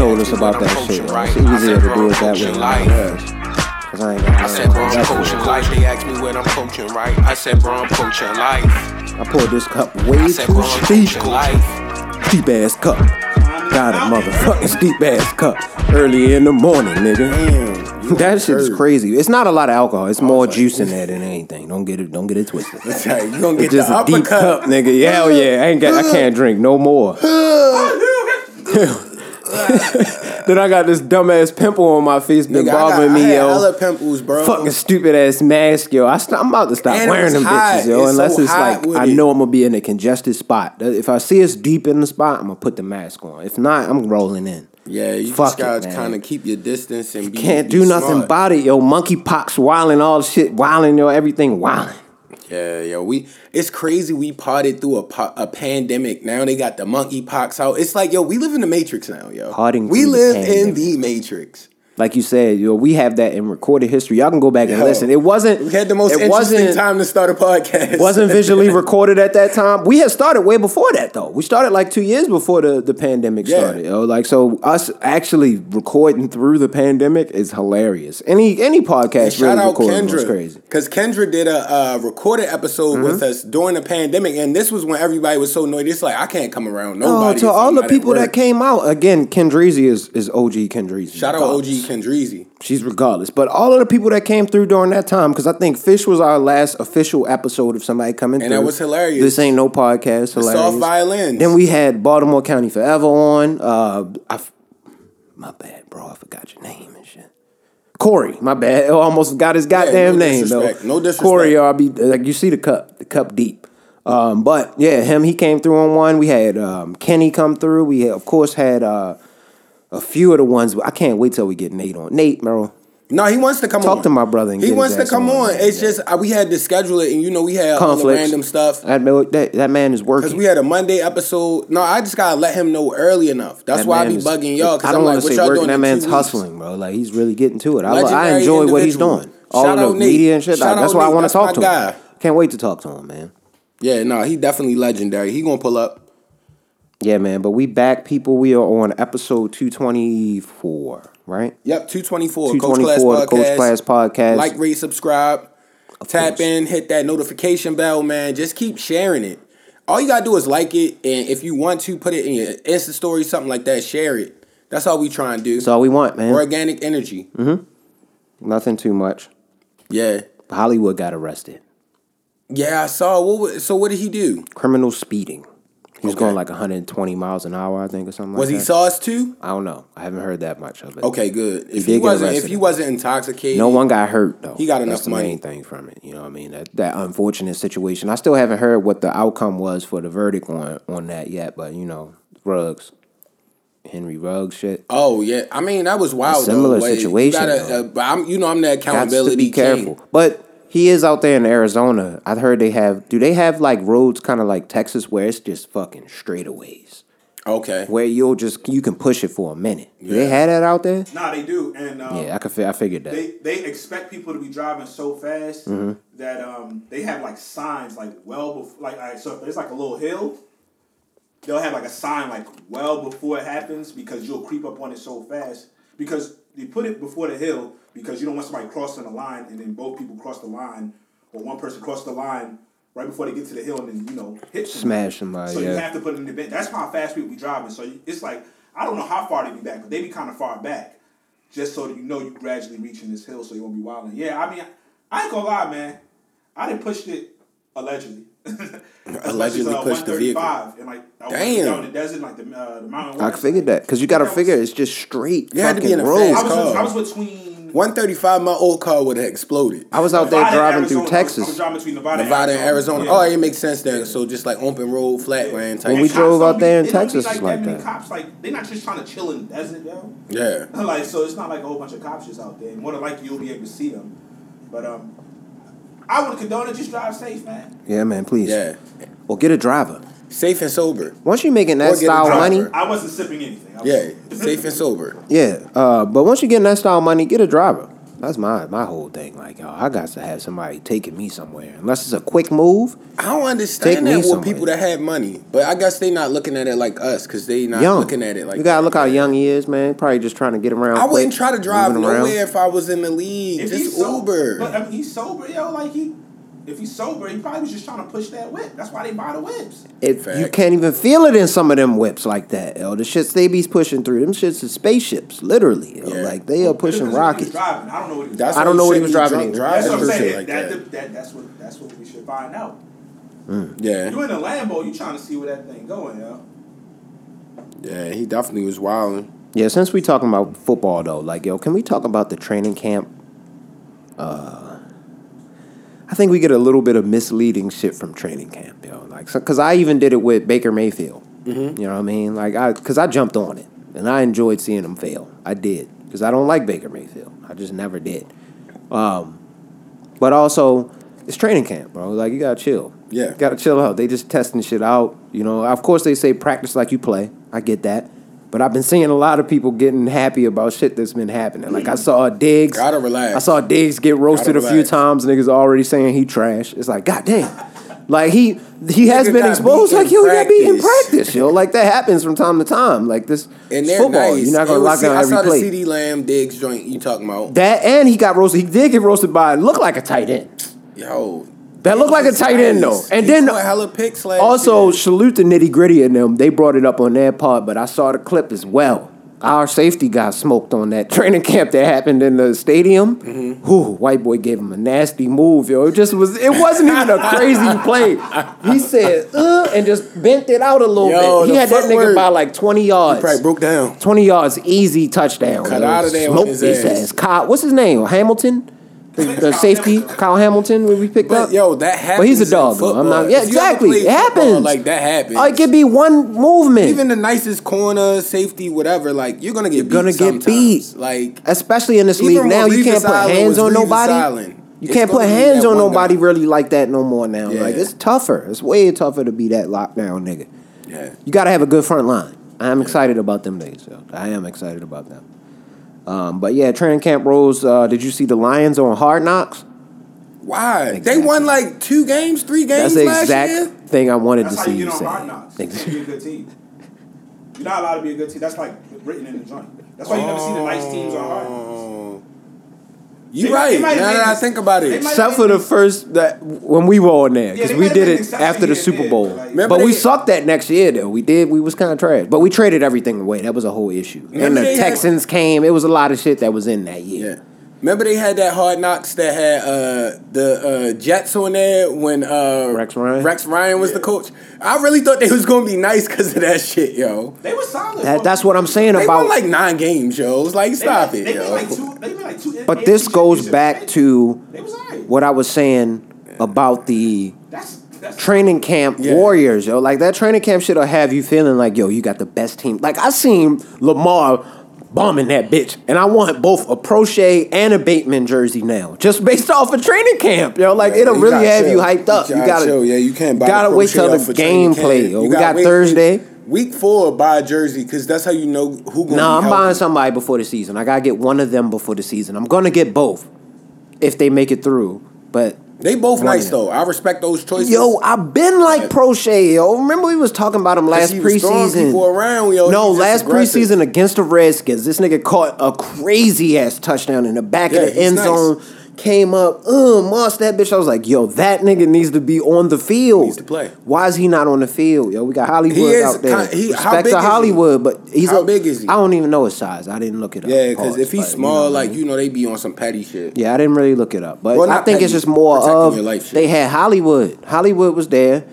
told us about that shit. coaching Right? right. It's I easier said, to do it that way. coaching than life. I ain't I said, bro, I'm that's coaching life. They asked me when I'm coaching right. I said, bro, I'm coaching life. I poured this cup way I said, too bro, I'm steep. coaching life. Steep ass cup. Got a motherfucking steep ass cup. Early in the morning, nigga. That shit is crazy. It's not a lot of alcohol. It's more juice in there than anything. Don't get it. Don't get it twisted. That's right. You gonna It's get just the a deep cup, nigga. Yeah, hell yeah. I ain't got. I can't drink no more. then I got this dumbass pimple on my face, been Nigga, I, got, bothering I me, had yo. hella pimples, bro. Fucking stupid ass mask, yo. I st- I'm about to stop And wearing them hot. bitches, yo. It's unless so it's like I it. know I'm gonna be in a congested spot. If I see us deep in the spot, I'm gonna put the mask on. If not, I'm rolling in. yeah, you Fuck just gotta kind of keep your distance and be, Can't do nothing about it, yo. Monkey pox, wilding, all shit, wilding, yo. Everything wilding. Yeah, yo, we it's crazy. We potted through a po- a pandemic. Now they got the monkeypox out. It's like, yo, we live in the matrix now, yo. Potting we through the live in the matrix. Like you said, yo, we have that in recorded history. Y'all can go back and Yo, listen. It wasn't. We had the most it interesting wasn't, time to start a podcast. wasn't visually recorded at that time. We had started way before that though. We started like two years before the, the pandemic Yeah. started. Yo. Like so us actually recording through the pandemic is hilarious. Any any podcast Shout really out recording was Kendra crazy. Mm-hmm. because Kendra did a uh, recorded episode with us during the pandemic, and this was when everybody was so annoyed. It's like I can't come around Oh, to all the people that came out again, Kendreezy is is OG Kendreezy. Shout out OG regardless. Kendreezy. She's regardless, but all of the people that came through during that time, because I think Fish was our last official episode of somebody coming through. And through. that was hilarious. This ain't no podcast. Hilarious. Soft violins. Then we had Baltimore County Forever on. Uh, I my bad, bro. I forgot your name and shit. Corey, my bad. I almost got his goddamn no name though. No disrespect. Corey, y'all be like you see the cup, the cup deep. Um, but yeah, him he came through on one. We had um, Kenny come through. We had, of course had uh, a few of the ones. I can't wait till we get Nate on. Nate, bro. No, he wants to come Talk on. to my brother and he wants to come on, on. It's Yeah. just uh, we had to schedule it, and you know we had all the Conflicts. random stuff. That, that, that man is working. Cause we had a Monday episode. No, I just gotta let him know early enough. That's That why I be is- bugging y'all. Cause I don't want like, to what say working. doing That man's hustling, bro. Like he's really getting to it. I, I enjoy what he's doing. All Shout out the Nate. media and shit. Shout Like, that's why I want to talk to guy. him. Can't wait to talk to him, man. Yeah, no, he definitely legendary. He gonna pull up. Yeah, man. But we back, people. We are on episode two twenty four, right? Yep, 224. 224, Coach Class Podcast. Coach Class Podcast. Like, rate, subscribe. Tap course. in, hit that notification bell, man. Just keep sharing it. All you gotta do is like it, and if you want to, put it in your Insta story, something like that. Share it. That's all we try and do. That's all we want, man. Organic energy. Mm-hmm. Nothing too much. Yeah, Hollywood got arrested. yeah. I saw. What? wa- So what did he do? Criminal speeding. He was Okay. going like 120 miles an hour, I think, or something Was like he that. sauced too? I don't know. I haven't heard that much of it. Okay, good. If did he, wasn't, if he wasn't intoxicated, No one got hurt though. He got That's enough the money. main thing from it. You know what I mean? That that unfortunate situation. I still haven't heard what the outcome was for the verdict on on that yet. But you know, Ruggs, Henry Ruggs, shit. Oh yeah, I mean that was wild. similar though. Situation, gotta, though. uh, but I'm, you know, I'm the Got accountability to be careful. king. But he is out there in Arizona. I've heard they have. Do they have like roads kind of like Texas where it's just fucking straightaways Okay. where you'll just you can push it for a minute. Do they Yeah. have that out there? Nah, they do, and um, Yeah, I could. fi- I figured that. they they expect people to be driving so fast Mm-hmm. that um they have like signs like well before like all right, so if there's like a little hill, they'll have like a sign like well before it happens because you'll creep up on it so fast because they put it before the hill because you don't want somebody crossing the line and then both people cross the line or one person cross the line right before they get to the hill and then you know hit somebody. Smash somebody, So you have to put it in the event. That's how fast people be driving. So it's like I don't know how far they be back, but they be kind of far back just so that you know you gradually reaching this hill, so you won't be wilding. Yeah, I mean, I ain't gonna lie, man. I didn't push it allegedly. Allegedly pushed the vehicle. 135 And like, I Damn. down the desert, like the uh, the mountain. I figured that because you got to That was- figure it's just straight You had to be fucking in a roads. I was, car. I was between 135, my old car would have exploded. I was out there Nevada and driving Arizona. through I was Texas. driving between Nevada, Nevada and Arizona. Yeah. Oh, it makes sense then. So just like open road, flat land type. When we And drove out there in be- it don't be Texas, it's like that. Cops like they're not just trying to chill in the desert, yo. yeah. like so it's not like a whole bunch of cops just out there. More than likely you'll be able to see them. But um I would condone it, just drive safe, man. Yeah, man, please. Yeah. Or get a driver. Safe and sober. Once you're making that Or get a style driver. money, I wasn't sipping anything. I was, Yeah. Safe and sober. yeah. Uh, but once you get that style money, get a driver. That's my my whole thing. Like, yo, I got to have somebody taking me somewhere. Unless it's a quick move. I don't Take understand me that with somewhere. people that have money, but I guess they not looking at it like us because they not young. looking at it like you gotta that. look how young he is, man. Probably just trying to get around. I wouldn't try to drive moving around. nowhere if I was in the league. If Just he's so- Uber. But I mean, he's sober, yo. Like he, if he's sober, he probably was just trying to push that whip. That's why they buy the whips. It, you can't even feel it in some of them whips like that. Yo, the shits they be pushing through them shits is spaceships, literally. Yo. Yeah. Like they are pushing Because what he rockets. Driving. I don't know what he was That's I driving. don't know what he was driving drunk driving That's what I'm shit saying. like that, that. that, that's what that's what we should find out. Yeah, You in a Lambo, you trying to see where that thing going, yo. yeah, he definitely was wilding. Yeah, since we talking about football though, like yo, can we talk about the training camp? Uh, I think we get a little bit of misleading shit from training camp, yo. Like, because I even did it with Baker Mayfield. You know what I mean? Like, I because I jumped on it and I enjoyed seeing him fail. I did because I don't like Baker Mayfield. I just never did. Um, but also, it's training camp, bro. Like, you gotta chill. Yeah. you gotta chill out. They just testing shit out. You know, of course they say practice like you play. I get that. But I've been seeing a lot of people getting happy about shit that's been happening. Like I saw Diggs. Gotta relax. I saw Diggs get roasted a few times. Niggas already saying he trash. It's like, god damn. Like he he has Nigga been exposed. Like yo, he got beat in practice. yo. Like that happens from time to time. Like this And football. nice. You're not gonna lock down every play. I saw the. CeeDee Lamb Diggs joint you talking about. That and he got roasted. He did get roasted by look like a tight end. Yo, That looked like a tight end though. And then hella picks last also year. salute the nitty gritty in them. They brought it up on their part, but I saw the clip as well. Our safety got smoked on that training camp that happened in the stadium. Mm-hmm. Whew, white boy gave him a nasty move, yo. It just was. It wasn't even a crazy play. He said, uh, and just bent it out a little Yo, bit. He had that nigga footwork- by like twenty yards. probably broke down. 20 yards, easy touchdown. Cut yo. out of there Smoked his ass. ass. What's his name? Hamilton? The, safety. Kyle Hamilton, when we picked But up. yo, that happens. But he's a dog, though. I'm not. Yeah, If you ever exactly. It football, happens. Like that happens. Oh, it could be one movement. Even the nicest corner, safety, whatever. Like you're gonna get beat gonna get sometimes. beat. Like especially in this league now, you can't put hands on nobody. Island, You it's can't put hands on nobody guy. really like that no more now. Yeah. Like it's tougher. It's way tougher to be that lockdown nigga. yeah. You got to have a good front line. I am excited about them days. Yo. I am excited about them. Um, but yeah, training camp rose. Uh, did you see the Lions on Hard Knocks? Why? Exactly. They won like two games, three games That's the last exact year. thing I wanted That's to see you you get on say. hard knocks. You can't be a good team. You're not allowed to be a good team. That's like written in the joint. That's why you never see the nice teams on hard knocks. You They- right. they Now have that I think about it, Except for the first that when we were on there because they we did it after the Super there, Bowl. but, like- Remember but we they- sucked that next year though. We did. We was kind of trash, but we traded everything away. That was a whole issue. and the they had- Texans came. It was a lot of shit that was in that year. yeah. Remember they had that hard knocks that had uh, the uh, Jets on there when uh, Rex Ryan? Rex Ryan was the coach. I really thought they was gonna be nice because of that shit, yo. They were solid. That, that's what I'm saying They about. won like nine games, yo. It's like stop made- it, they made yo. like two. They made like two. but this goes back to They what I was saying about the That's that's training camp Yeah. warriors, yo. Like that training camp shit'll have you feeling like, yo, you got the best team. Like I seen Lamar bombing that bitch, and I want both a Proche and a Bateman jersey now, just based off of training camp, yo. Like Yeah, it'll really have chill. you hyped up. You You, gotta chill. Yeah, you can't buy Gotta wait till the training gameplay, yo. We got Thursday. Week, week four, buy a jersey because that's how you know who gonna. Nah, be I'm buying somebody before the season. I gotta get one of them before the season. I'm gonna get both if they make it through. But They both nice though. I respect those choices. Yo, I've been like Proche, yo. Remember we was talking about him last he was throwing preseason. people around, yo. No, He's just last aggressive. preseason against the Redskins, this nigga caught a crazy ass touchdown in the back Yeah, of the he's end nice. zone. Came up, uh, mossed that bitch. I was like, yo, that nigga needs to be on the field. Needs to play. Why is he not on the field? Yo, we got Hollywood He is out there. kind- he- how Respect big to is he? Hollywood, but he's How a, big is he? I don't even know his size. I didn't look it up. Yeah, because if he's but, you small, know what I like mean? you know, they be on some petty shit. Yeah, I didn't really look it up, but Well, I think it's just more of your life shit. they had Hollywood. Hollywood was there.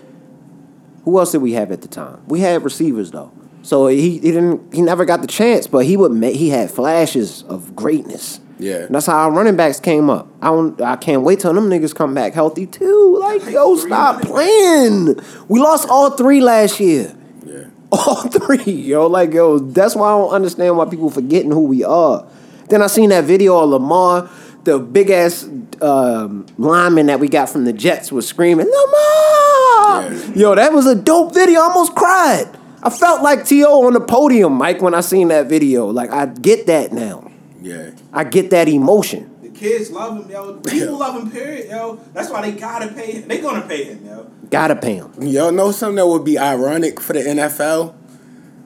Who else did we have at the time? We had receivers though, so he, he didn't he never got the chance, but he would make he had flashes of greatness. Yeah. That's how our running backs came up. I don't, I can't wait till them niggas come back healthy too. Like yo, stop playing. We lost all three last year. Yeah. All three, yo. Like, yo, that's why I don't understand why people forgetting who we are. Then I seen that video of Lamar, the big ass um, lineman that we got from the Jets was screaming, Lamar! Yeah. Yo, that was a dope video. I almost cried. I felt like T.O. on the podium, Mike, when I seen that video. Like, I get that now. Yeah. I get that emotion. The Kids love him, yo. People love him, period, yo. That's why they gotta pay him. They gonna pay him, yo. Gotta pay him. Y'all know something that would be ironic for the NFL?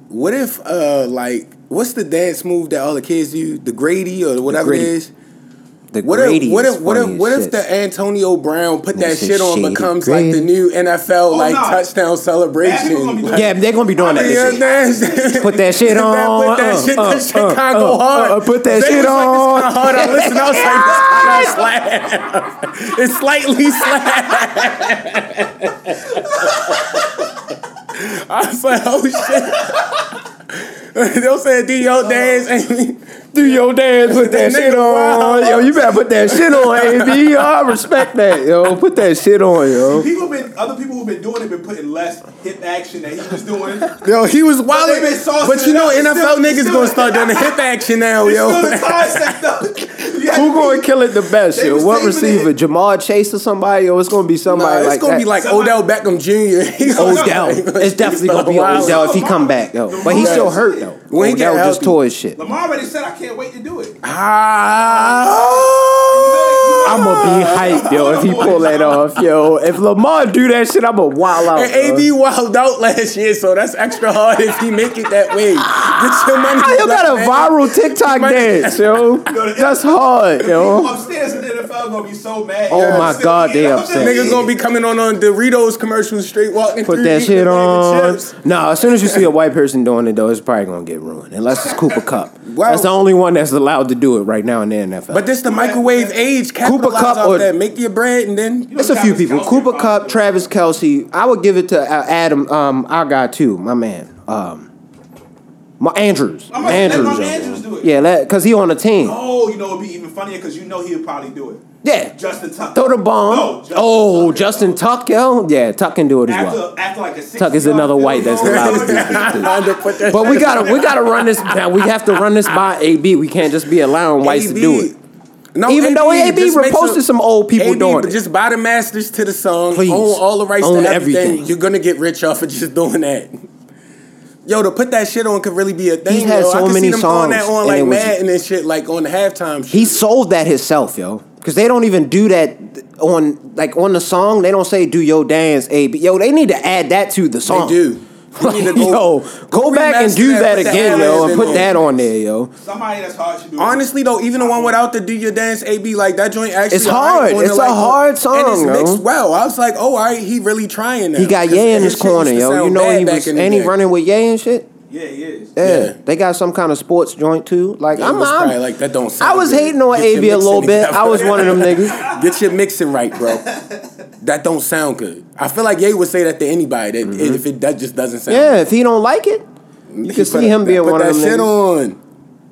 What if, uh, like, what's the dance move that all the kids do? The Griddy or whatever Griddy. it is? The What Griddy if what is if what if what if the Antonio Brown put that shit on shady becomes like the new NFL like nah. touchdown celebration? people gonna be Like, Yeah, they're gonna be doing that. you this year. Put that shit on. Put that uh, shit, uh, that shit uh, kind of uh, go hard. put that shit on. Hard. I listened. I was like, this kind of slap. It's slightly slap. I was like, oh shit. They'll say, do your dance, AB. Do your dance, put that shit on. Yo, you better put that shit on, AB. I respect that, yo. Put that shit on, yo. People been other people who've been doing it been putting less hip action that he was doing. Yo, he was wild. they been saucing But you know, NFL still- niggas still- gonna start doing the hip action now, yo. still the concept though. You had Who gonna kill it the best, yo? What receiver? it. Ja'Marr Chase or somebody? Yo, it's gonna be somebody Nah, somebody it's gonna that. be like Somebody- Odell Beckham Jr. He Odell. It's definitely gonna be Odell if he come back, yo. But he's still hurt though. When he get Odell just tore his shit. Lamar already said I can't wait to do it. Ah. I'm gonna be hyped, yo, if he pull that off, yo. If Lamar do that shit, I'm gonna wild out. And. AB wilded out last year, so that's extra hard if he make it that way. Get your money. Ah, you got a man. viral TikTok dance, yo. That's hard, People yo. upstairs in the NFL gonna be so mad. Oh yo. my Still God, they upset. Niggas gonna be coming on on Doritos commercials, straight walking Put that shit the bag of on. chips. No, as soon as you see a white person doing it, though, it's probably gonna get ruined. Unless it's Cooper Kupp. Wow. That's the only one that's allowed to do it right now in the NFL. But this the microwave age. Capitalize Cup or- that. Make your bread and then. It's a few people. Kelce Cooper Kupp. Travis Kelce. I would give it to uh, Adam, um, our guy too, my man. Um, my Andrews. I'm gonna let Andrews. Mark. Andrews do it. Yeah, that, cause he on the team. Oh, you know it'd be even funnier because you know he'd probably do it. Yeah. Justin Tucker. Throw the bomb. No, Justin oh, Tucker. Justin Tuck, yo. Yeah, Tuck can do it as After, well. after like a Tuck is another white that's allowed to do this. But we gotta we gotta run this. Now we have to run this by AB. We can't just be allowing whites to do it. No, Even though AB just make reposted some old people AB, doing it. Just buy the masters to the song. Please. Own all the rights Own to everything. everything. You're gonna get rich off of just doing that. Yo, to put that shit on could really be a thing. He's had yo. I so could many see them throwing that songs, on and like it was- Madden and shit, like on the halftime. Shit. He sold that himself, yo. Cause they don't even do that on like on the song. They don't say "Do your dance, AB." Yo, they need to add that to the song. they do. You need yo, go, back and do that, put the again, yo, and put there. that on there, yo. Somebody that's hard to do. Honestly though, even the one without the "Do Your Dance" AB, like that joint actually. It's hard. on It's a like, hard And song, it's yo. mixed well. I was like, oh, all right, he really trying now. He got Ye in his his corner, yo. You know he was and he running with Ye and shit. Yeah, he is. Yeah, Yeah. they got some kind of sports joint too. Like Yeah, I'm, I'm probably like, that don't I was good. hating on Get AB a little bit. together. I was one of them niggas. Get your mixing right, bro. that don't sound good. I feel like Ye would say that to anybody. That if it that just doesn't sound. Mm-hmm. Yeah, if he don't like it, you He can see him being put one of that them shit niggas. on.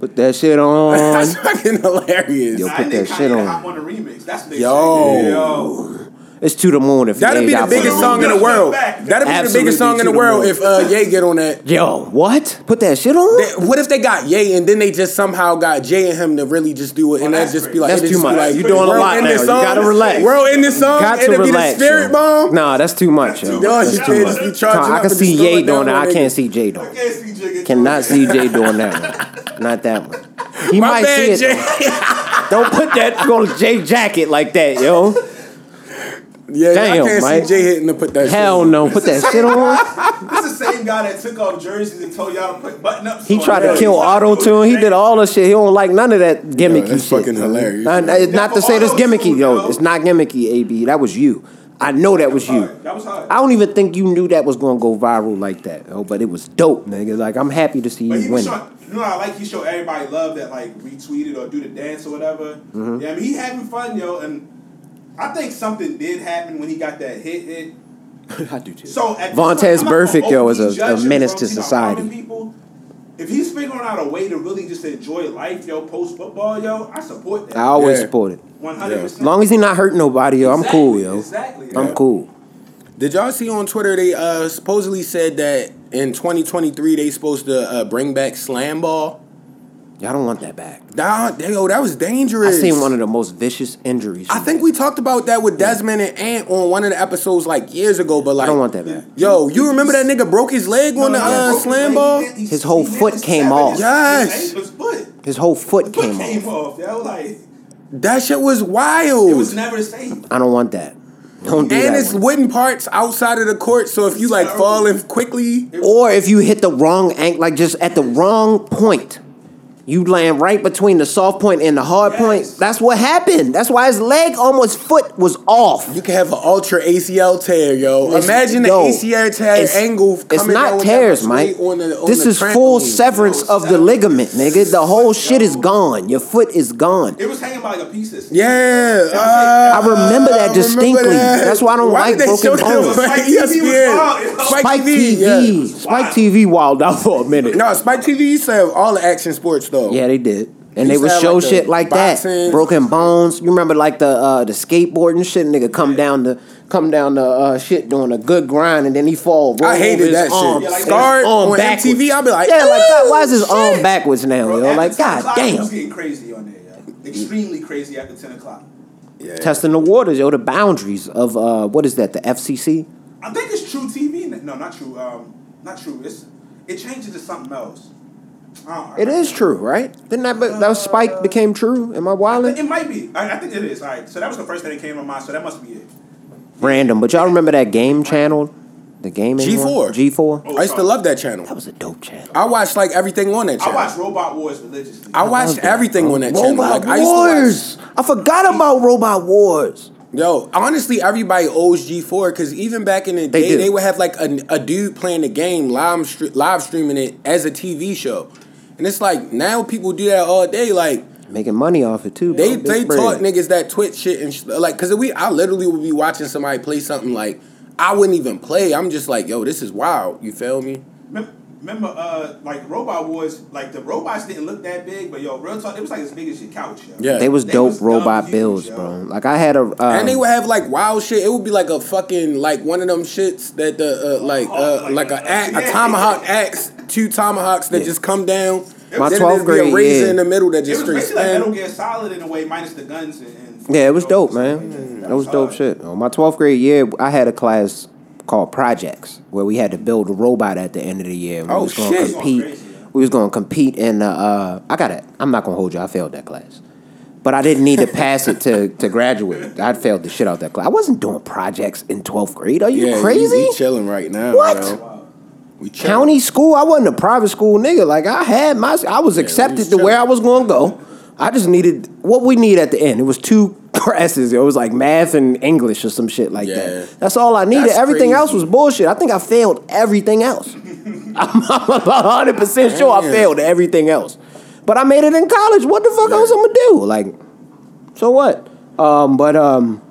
Put that shit on. That's fucking hilarious. Yo, put think that shit on. Hop on the remix. That's what they Yo. say. Yo. It's to the moon if That'd be the biggest put song in the world. That'd be the biggest song in the the world if uh, Ye get on that. Yo, what? Put that shit on? They- What if they got Ye and then they just somehow got Jay and him to really just do it and Oh, that that's just be like That's it too much. Like, You doing a lot in now. this You song, gotta relax. World in this song. Got to relax. be the spirit yo. bomb. Nah, that's too much, yo. Yo, That's too much. just be charging I can see just throw Ye doing that. I can't see Jay doing. I it. can't see Jigga Cannot see Jay doing that one. Not that one. He My might bad, see it. Jay. Don't put that on Jay jacket like that, yo. Yeah, Damn, I can't Mike. see Jay hitting to put that. Hell shit. no. Put that shit on. This is the same guy that took off jerseys and told y'all to put button ups. He on. tried Yeah, to kill auto doing tune. He did all the shit. He don't like none of that gimmicky that's shit. fucking hilarious. Nah, nah, it's not to say this gimmicky, yo. yo. It's not gimmicky, AB. That was you. I know that was you. That was hard. I don't even think you knew that was gonna go viral like that, yo. But it was dope, nigga. Like I'm happy to see But you he was winning. showing, you know, I like he showed everybody love that like retweeted or do the dance or whatever. Mm-hmm. Yeah, I mean he having fun, yo, and I think something did happen when he got that hit. hit. I do too. So at Vontez point, Burfict, gonna yo, is a- a menace to society. People, if he's figuring out a way to really just enjoy life, yo, post football, yo, I support that. I always Yeah. support it. One hundred percent. As long as he not hurting nobody, yo, I'm cool, yo. Exactly. I'm yeah. cool. Did y'all see on Twitter they uh, supposedly said that in 2023 they supposed to uh, bring back slam ball? Y'all don't want that back. That, yo, that was dangerous. I dangerous. seen one of the most vicious injuries. I think we talked about that with Desmond and Ant on one of the episodes like years ago. But like, I don't want that back. Yo, you remember that nigga broke his leg on the uh, slam ball? hit- he- His whole foot came off. His- Yes. His, his foot. his whole foot Foot came came off. off. Like That shit was wild. It was never the same. I don't want that. Don't do and that. it's one. wooden parts outside of the court, so if you like terrible. fall in quickly, Or if you hit the wrong angle, like just at the wrong point, you land right between the soft point and the hard Yes. point. That's what happened. That's why his leg, almost foot, was off. you can have an ultra ACL tear, yo. It's- Imagine the yo, ACL tear it's- angle. It's not down tears, Mike. on the- on this the is full severance No, of the ligament, nigga. The whole shit is gone. Your foot is gone. It was hanging by like a piece of Yeah, uh, I remember that I distinctly. that. That's why I don't Why like did they broken show bones. that on Spike TV was ESPN? wild. Spike TV. yeah. Spike TV wild out for a minute. No, Spike TV used to have all the action sports though. Yeah, they did. And they Used would show like, shit like that, broken bones. You remember like the uh the skateboarding shit, nigga come down the come down the uh shit doing a good grind and then he fall. I hated his that arm, shit. Yeah, like Scarred on backwards. MTV, I'll be like, Yeah, like God, why is his "Ooh, arm backwards now, Bro, yo? Like God o'clock, It damn. was getting crazy on there, yo. Extremely crazy after 10 o'clock. Yeah. Testing the waters, yo, the boundaries of uh what is that, the FCC? I think it's True TV. No, not True. Um, not True. It's it changes to something else. It is true, right? Didn't that that Spike became true? Am I wilding? It might be. I, I think it is. All right. So that was the first thing that came to mind. So that must be it. Random. But y'all remember that game channel? The gaming G4. G four? Oh, I used to love that channel. That was a dope channel. I watched like everything on that channel. I channel. watched Robot Wars religiously. I watched Love that, everything on that channel. Robot Like I used to watch- Wars. I forgot about Robot Wars. Yo, honestly, everybody owes G4 because even back in the They day, do. they would have like a, a dude playing the game, live, live streaming it as a TV show. And it's like now people do that all day. Like Making money off it too. they bro. Big they bread. taught niggas that Twitch shit and sh- like because we I literally would be watching somebody play something like I wouldn't even play. I'm just like, yo, this is wild. You feel me? Remember, remember, uh, like Robot Wars, like the robots didn't look that big, but yo, real talk, it was like as big as your couch. Yo. Yeah. They was They dope was robot huge, builds, yo. bro. Like I had a uh, and they would have like wild shit. It would be like a fucking like one of them shits that the uh, like uh, like like a- a, axe, a yeah. tomahawk axe, two tomahawks that Yeah. just come down. My Then 12th there'd be grade a razor year. in the middle that It just was straight basically like Metal. Gear Solid in a way, minus the guns and. and Yeah, it was dope, stuff man. like That was dope shit. On my 12th grade year, I had a class called projects where we had to build a robot at the end of the year. We Oh, was gonna shit. compete. We was gonna compete in. Uh, uh, I got it. I'm not gonna hold you. I failed that class, but I didn't need to pass it to to graduate. I failed the shit out that class. I wasn't doing projects in 12th grade. Are you Yeah, crazy? We, we chilling right now. What? Yo. We chilling. County school. I wasn't a private school nigga. Like I had my. I was accepted to where. I was going to go. I just needed what we need at the end. It was two classes. It was like math and English or some shit like Yeah. that. That's all I needed. That's everything else was bullshit. I think I failed everything else. I'm, hundred percent sure I failed everything else. But I made it in college. What the fuck Yeah. else I'm gonna do? Like, so what? Um, but um,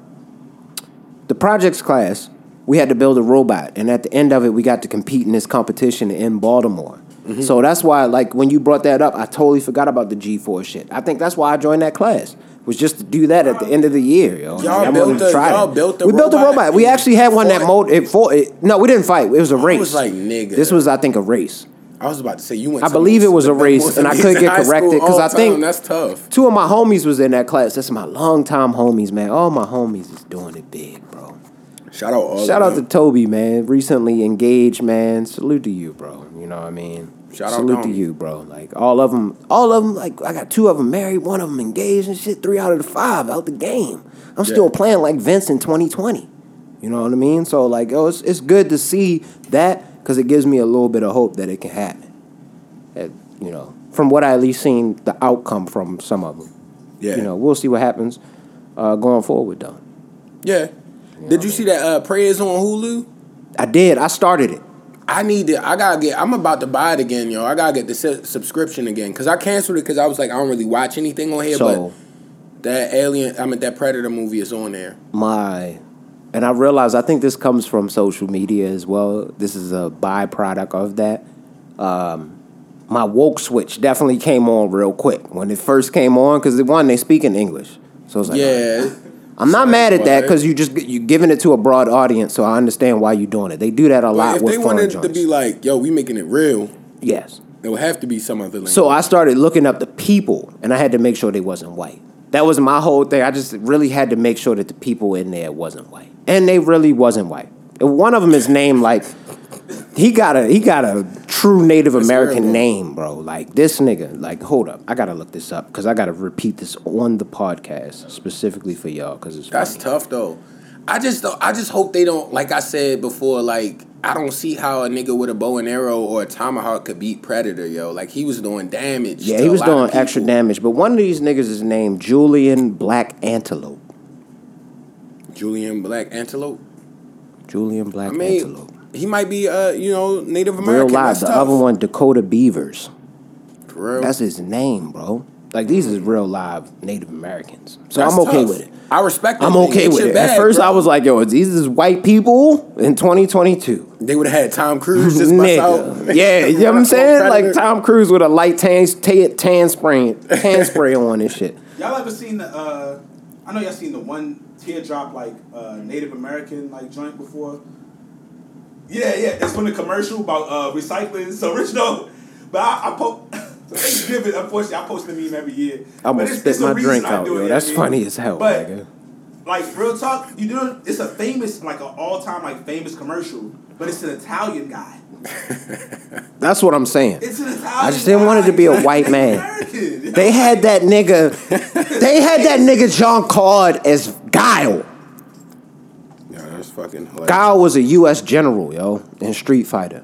the projects class, we had to build a robot, and at the end of it, we got to compete in this competition in Baltimore. Mm-hmm. So that's why, like, when you brought that up, I totally forgot about the G4 shit. I think that's why I joined that class. Was just to do that at the end of the year, yo. Y'all I built the- y'all it. built the we built a robot. We actually had one that mode it for it. No, we didn't fight. It was a race. was like, nigga. This was, I think, a race. I was about to say you went. I believe it was a race, and I could amazing get corrected because corrected, 'cause all I time. think- that's tough. Two of my homies was in that class. That's my longtime homies, man. All my homies is doing it big, bro. Shout out all. Shout out to. Toby, man. Recently engaged, man. Salute to you, bro. You know what I mean? Shout out Salute to to you, bro. Like all of them, all of them. Like I got two of them married, one of them engaged and shit. Three out of the five out the game. I'm still playing like Vince in 2020. You know what I mean? So like, oh, it's it's good to see that because it gives me a little bit of hope that it can happen. That, you know, from what I at least seen the outcome from some of them. Yeah. You know, we'll see what happens uh, going forward though. Yeah. Did you see that uh, Prayers on Hulu? I did. I started it. I need to. I gotta get. I'm about to buy it again, yo. I gotta get the su- subscription again because I canceled it because I was like, I don't really watch anything on here. So but that Alien, I mean that Predator movie is on there. my and I realize I think this comes from social media as well. This is a byproduct of that. Um, my woke switch definitely came on real quick when it first came on because the one they speak in English, so it's like Yeah. I'm not mad at that because you just you giving it to a broad audience, so I understand why you're doing it. They do that a But lot if with they wanted joints. to be like, yo, we making it real, yes. there would have to be some other language. So I started looking up the people, and I had to make sure they wasn't white. That was my whole thing. I just really had to make sure that the people in there wasn't white, and they really wasn't white. One of them is named like He got a he got a true Native American real, name, bro. Like this nigga. Like hold up, I gotta look this up because I gotta repeat this on the podcast specifically for y'all because it's That's funny. tough though. I just I just hope they don't like I said before. Like I don't see how a nigga with a bow and arrow or a tomahawk could beat Predator, yo. Like he was doing damage. Yeah, he was doing extra damage, but one of these niggas is named Julian Black Antelope. Julian Black Antelope. Julian Black I mean, Antelope. He might be uh you know Native American. Real American. live. That's The tough. other one, Dakota Beavers. For real. That's his name, bro. Like these is real live Native Americans. So That's I'm okay tough. with it. I respect. I'm okay with your it. At first, bro. I was like, "Yo, these is white people in 2022." They would have had Tom Cruise just bust out. Nigga. Yeah, you know what I'm saying? Like Tom Cruise with a light tan, tan, tan spray, tan spray on and shit. Y'all ever seen the? Uh, I know y'all seen the one teardrop like uh, Native American like joint before. Yeah, yeah, it's from the commercial about uh, recycling. So rich though, but I, I. So Thanksgiving, unfortunately, I post the meme every year. I'm gonna it's- spit it's my drink out, do yo. That's funny as hell, But nigga. like real talk, you know, it's a famous, like an all time like famous commercial, but it's an Italian guy. That's what I'm saying. It's an Italian. I just didn't want it to be a white man. They had that nigga. They had that nigga Jean Claude as Guile. Yeah, fucking hilarious. Guile was a U.S. general, yo, in Street Fighter.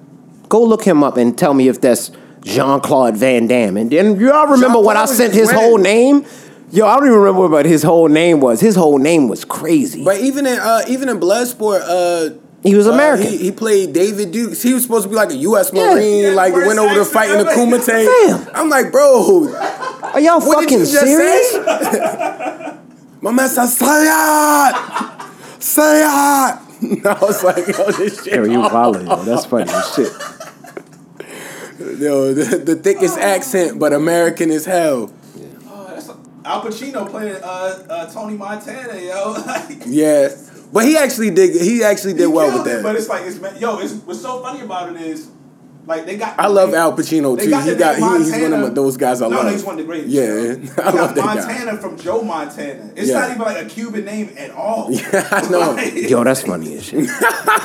Go look him up and tell me if that's Jean Claude Van Damme. And then y'all remember what I Jean-Claude sent was his whole name? Yo, I don't even remember what his whole name was. His whole name was crazy. But even in uh, even in Bloodsport, uh, He was uh, American. he, he played David Dukes. He was supposed to be like a U.S. Yeah. Marine, Yeah, like went over to accent fight in the. Kumite. Fam. I'm like, bro, Are y'all what fucking did you just serious? say? My man said, Sayat! Sayat! I was like, yo, this shit. Yo, you violent, yo. That's funny as shit. Yo, the, the thickest accent, but American as hell. Oh, that's Al Pacino playing uh, uh, Tony Montana, yo. Like, Yeah. But he actually did he actually did he well killed with it, that. But it's like it's yo. It's what's so funny about it is like they got. I love they- Al Pacino too. got He got name he, he's one Montana. of those guys I no, love. No, he's one of the greatest. Yeah. I love got that guy. Montana from Joe Montana. It's Yeah. not even like a Cuban name at all. Yeah, I know. Like, Yo, that's funny as shit.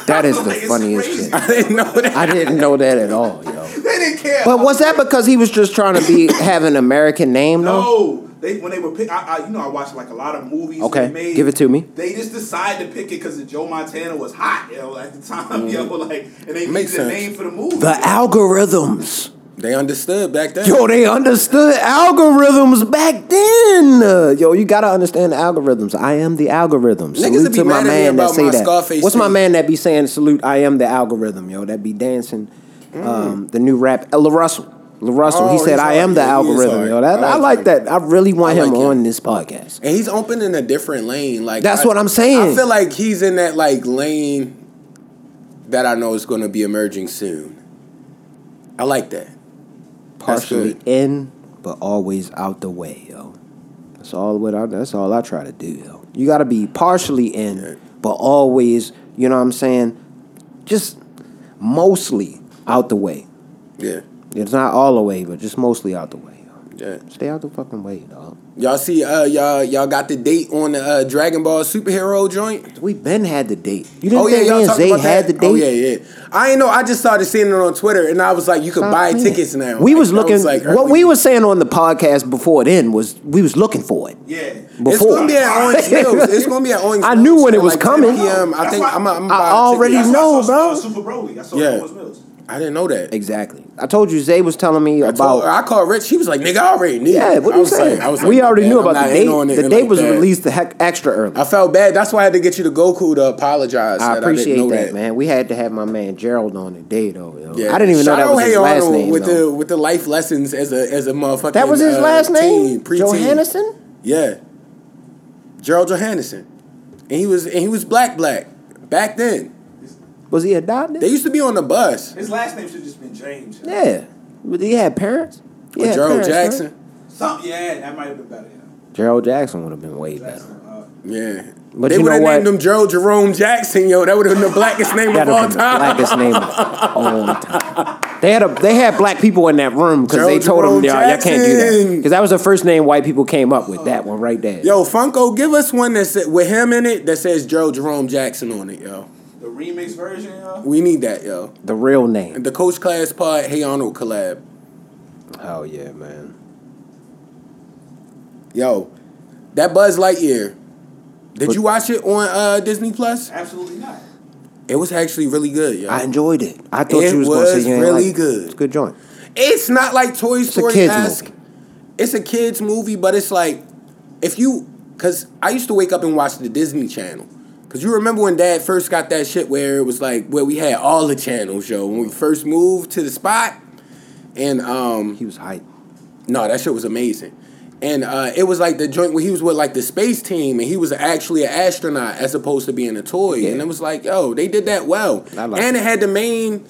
That is the Like, funniest crazy. shit. I didn't know that. I didn't know that at all, yo. they didn't care. But was that because he was just trying to be have an American name though? No, they when they were pick, I, I you know I watched like a lot of movies. Okay, they made, give it to me. They just decided to pick it because Joe Montana was hot, yo, at the time, yo, like, and they Mm-hmm. Made the name for the movie. The algorithms. They understood back then. Yo, they understood algorithms back then. Uh, yo, you gotta understand the algorithms. I am the algorithm. Niggas Salute to my mad at me man that say that. Scarface What's my man that be saying salute? I am the algorithm. Yo, that be dancing. Um, the new rap, Ella Russell. Russell. he Oh, said, "I am the algorithm." Yo, that, I I like that. I really want I him like him. on this podcast. And he's opening a different lane. Like That's I- what I'm saying. I feel like he's in that like lane that I know is going to be emerging soon. I like that. Partially in, but always out the way, yo. That's all what I, that's all I try to do, yo. You gotta be partially in, but always, you know what I'm saying? Just mostly out the way. Yeah, It's not all the way, but just mostly out the way, yeah. Stay out the fucking way, dog. Y'all see, uh, y'all y'all got the date on the uh, Dragon Ball superhero joint. We been had the date. You didn't Oh yeah, think me y'all and talking Zay about had that? the date? Oh yeah, yeah. I ain't know. I just started seeing it on Twitter, and I was like, you could Stop buy playing. tickets now. We Like, was that looking. like what we was saying on the podcast before then was we was looking for it. yeah. It's gonna be at Orange Mills. It's gonna be at Orange. I knew when it was like coming. PM. I think I'm. I'm I already tickets. That's why I know, saw, bro. Super Broly. I saw Yeah. Thomas Mills. I didn't know that. Exactly. I told you Zay was telling me I, about told, I called Rich. He was like, "Nigga, I already knew." Yeah, what I you was saying? like, I was like, we already knew I'm about the date. on it The date like was that." released the heck extra early. I felt bad. That's why I had to get you to Goku to apologize. I that appreciate didn't know that, man. We had to have my man Gerald on the day though. Yo. Yeah. I didn't even Shout know that was his last Arnold name. with though. the with the life lessons as a as a motherfucker. that was his uh, last name, teen. Johanssen. Yeah, Gerald Johanssen, and he was and he was black black back then. Was he adopted? They used to be on the bus. His last name should have just been James. yeah, but he had parents. He Or had Gerald parents, right? Jackson. Some, yeah, that might have been better. Yeah. Gerald Jackson would have been way better. Jackson, uh, Yeah. But they you would know have what? named him Gerald Jerome Jackson, yo. That would have been the blackest name of all have been the time. blackest name of all time. They had a they had black people in that room because they Gerald told them Jerome y'all, y'all can't do that because that was the first name white people came up with. That one right there. Yo, Funko, give us one that's with him in it that says Gerald Jerome Jackson on it, yo. The remix version, yo. We need that, yo. The real name. The Coach Class Pod, Hey Arnold collab. Hell yeah, man. Yo, that Buzz Lightyear. Did you watch it on uh, Disney Plus? Absolutely not. It was actually really good, yo. I enjoyed it. I thought It you was, gonna say you really like good. It's a good joint. It's not like Toy a Story kids esque. movie. It's a kids movie, but it's like if you because I used to wake up and watch the Disney Channel. Cause you remember when Dad first got that shit where it was like where we had all the channels, yo. When we first moved to the spot, and um, He was hype. no, that shit was amazing. And uh, it was like the joint where he was with like the space team, and he was actually an astronaut as opposed to being a toy. Yeah. And it was like, yo, they did that well. Like and it had the main.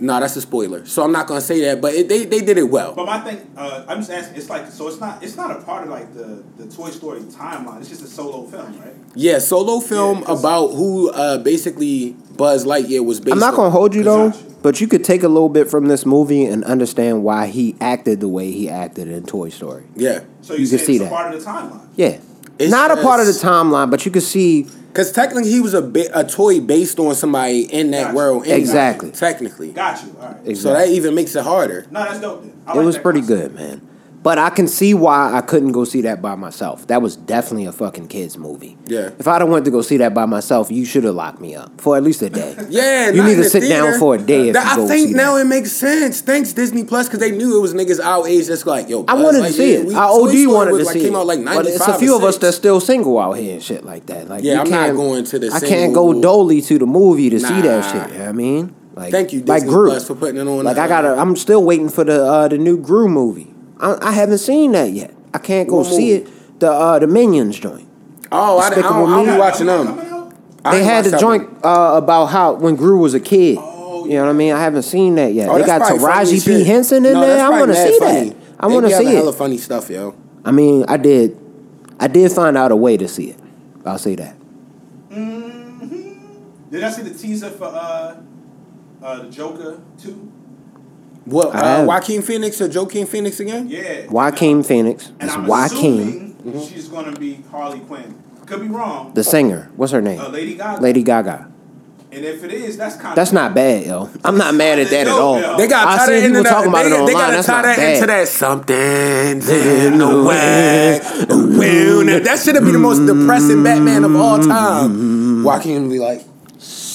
No, that's a spoiler, so I'm not gonna say that. But it, they they did it well. But my thing, uh, I'm just asking. It's like so. It's not. It's not a part of like the the Toy Story timeline. It's just a solo film, right? Yeah, solo film Yeah, 'cause- about who uh, basically Buzz Lightyear was based. I'm not gonna on. hold you though, but you could take a little bit from this movie and understand why he acted the way he acted in Toy Story. Yeah, So You you, can see it's that. a part of the timeline. Yeah. It's Not a part of the timeline, but you could see because technically he was a bi- a toy based on somebody in that Gotcha. world. anyway, Exactly. Technically, Got you. All right. Exactly. so that even makes it harder. No, that's dope. Then. I it like was pretty concept. good, man. But I can see why I couldn't go see that by myself. That was definitely a fucking kids movie. Yeah. If I'd have went to go see that by myself, you should have locked me up for at least a day. Yeah, You need to the sit down for a day if That- you I go think see now that. it makes sense. Thanks Disney Plus because they knew it was niggas our age that's like, yo. I wanted to see Lightyear, it. we- I OD Story wanted was to like, see came it. out like ninety five. but it's a few of us 6. that's still single out here and shit like that. Like, Yeah, you I'm not can't- going to the I can't go dolly to the movie to see that shit. You know what I mean? Like, Thank you, like Disney Gru. Plus, for putting it on. Like uh, I gotta, I'm still waiting for the uh, the new Gru movie. I, I haven't seen that yet. I can't go What see movie? it. The uh, the Minions joint. Oh, I, I, don't, I don't be watching them. Coming out? I They had the joint uh, about how when Gru was a kid. Oh, You know what I mean? I haven't seen that yet. Oh, they got probably funny Taraji P shit. Henson in No, there. I want to see funny. that. I want to be see having Hella it. funny stuff, yo. I mean, I did, I did find out a way to see it. I'll say that. Did I see the teaser for uh, uh, the Joker two? What? Uh, have. Joaquin Phoenix or Joaquin Phoenix again? Yeah. Joaquin Phoenix. And It's I'm Joaquin, assuming she's gonna be Harley Quinn. Could be wrong. the singer. What's her name? Uh, Lady Gaga. Lady Gaga. And if it is, that's kind of That's not bad, yo. I'm not mad at that at all. They They got I tie see that people into that. talking about they, it they online. gotta That's tie not that bad. into that something's in the way. That should be the most depressing Batman of all time. Joaquin would be like,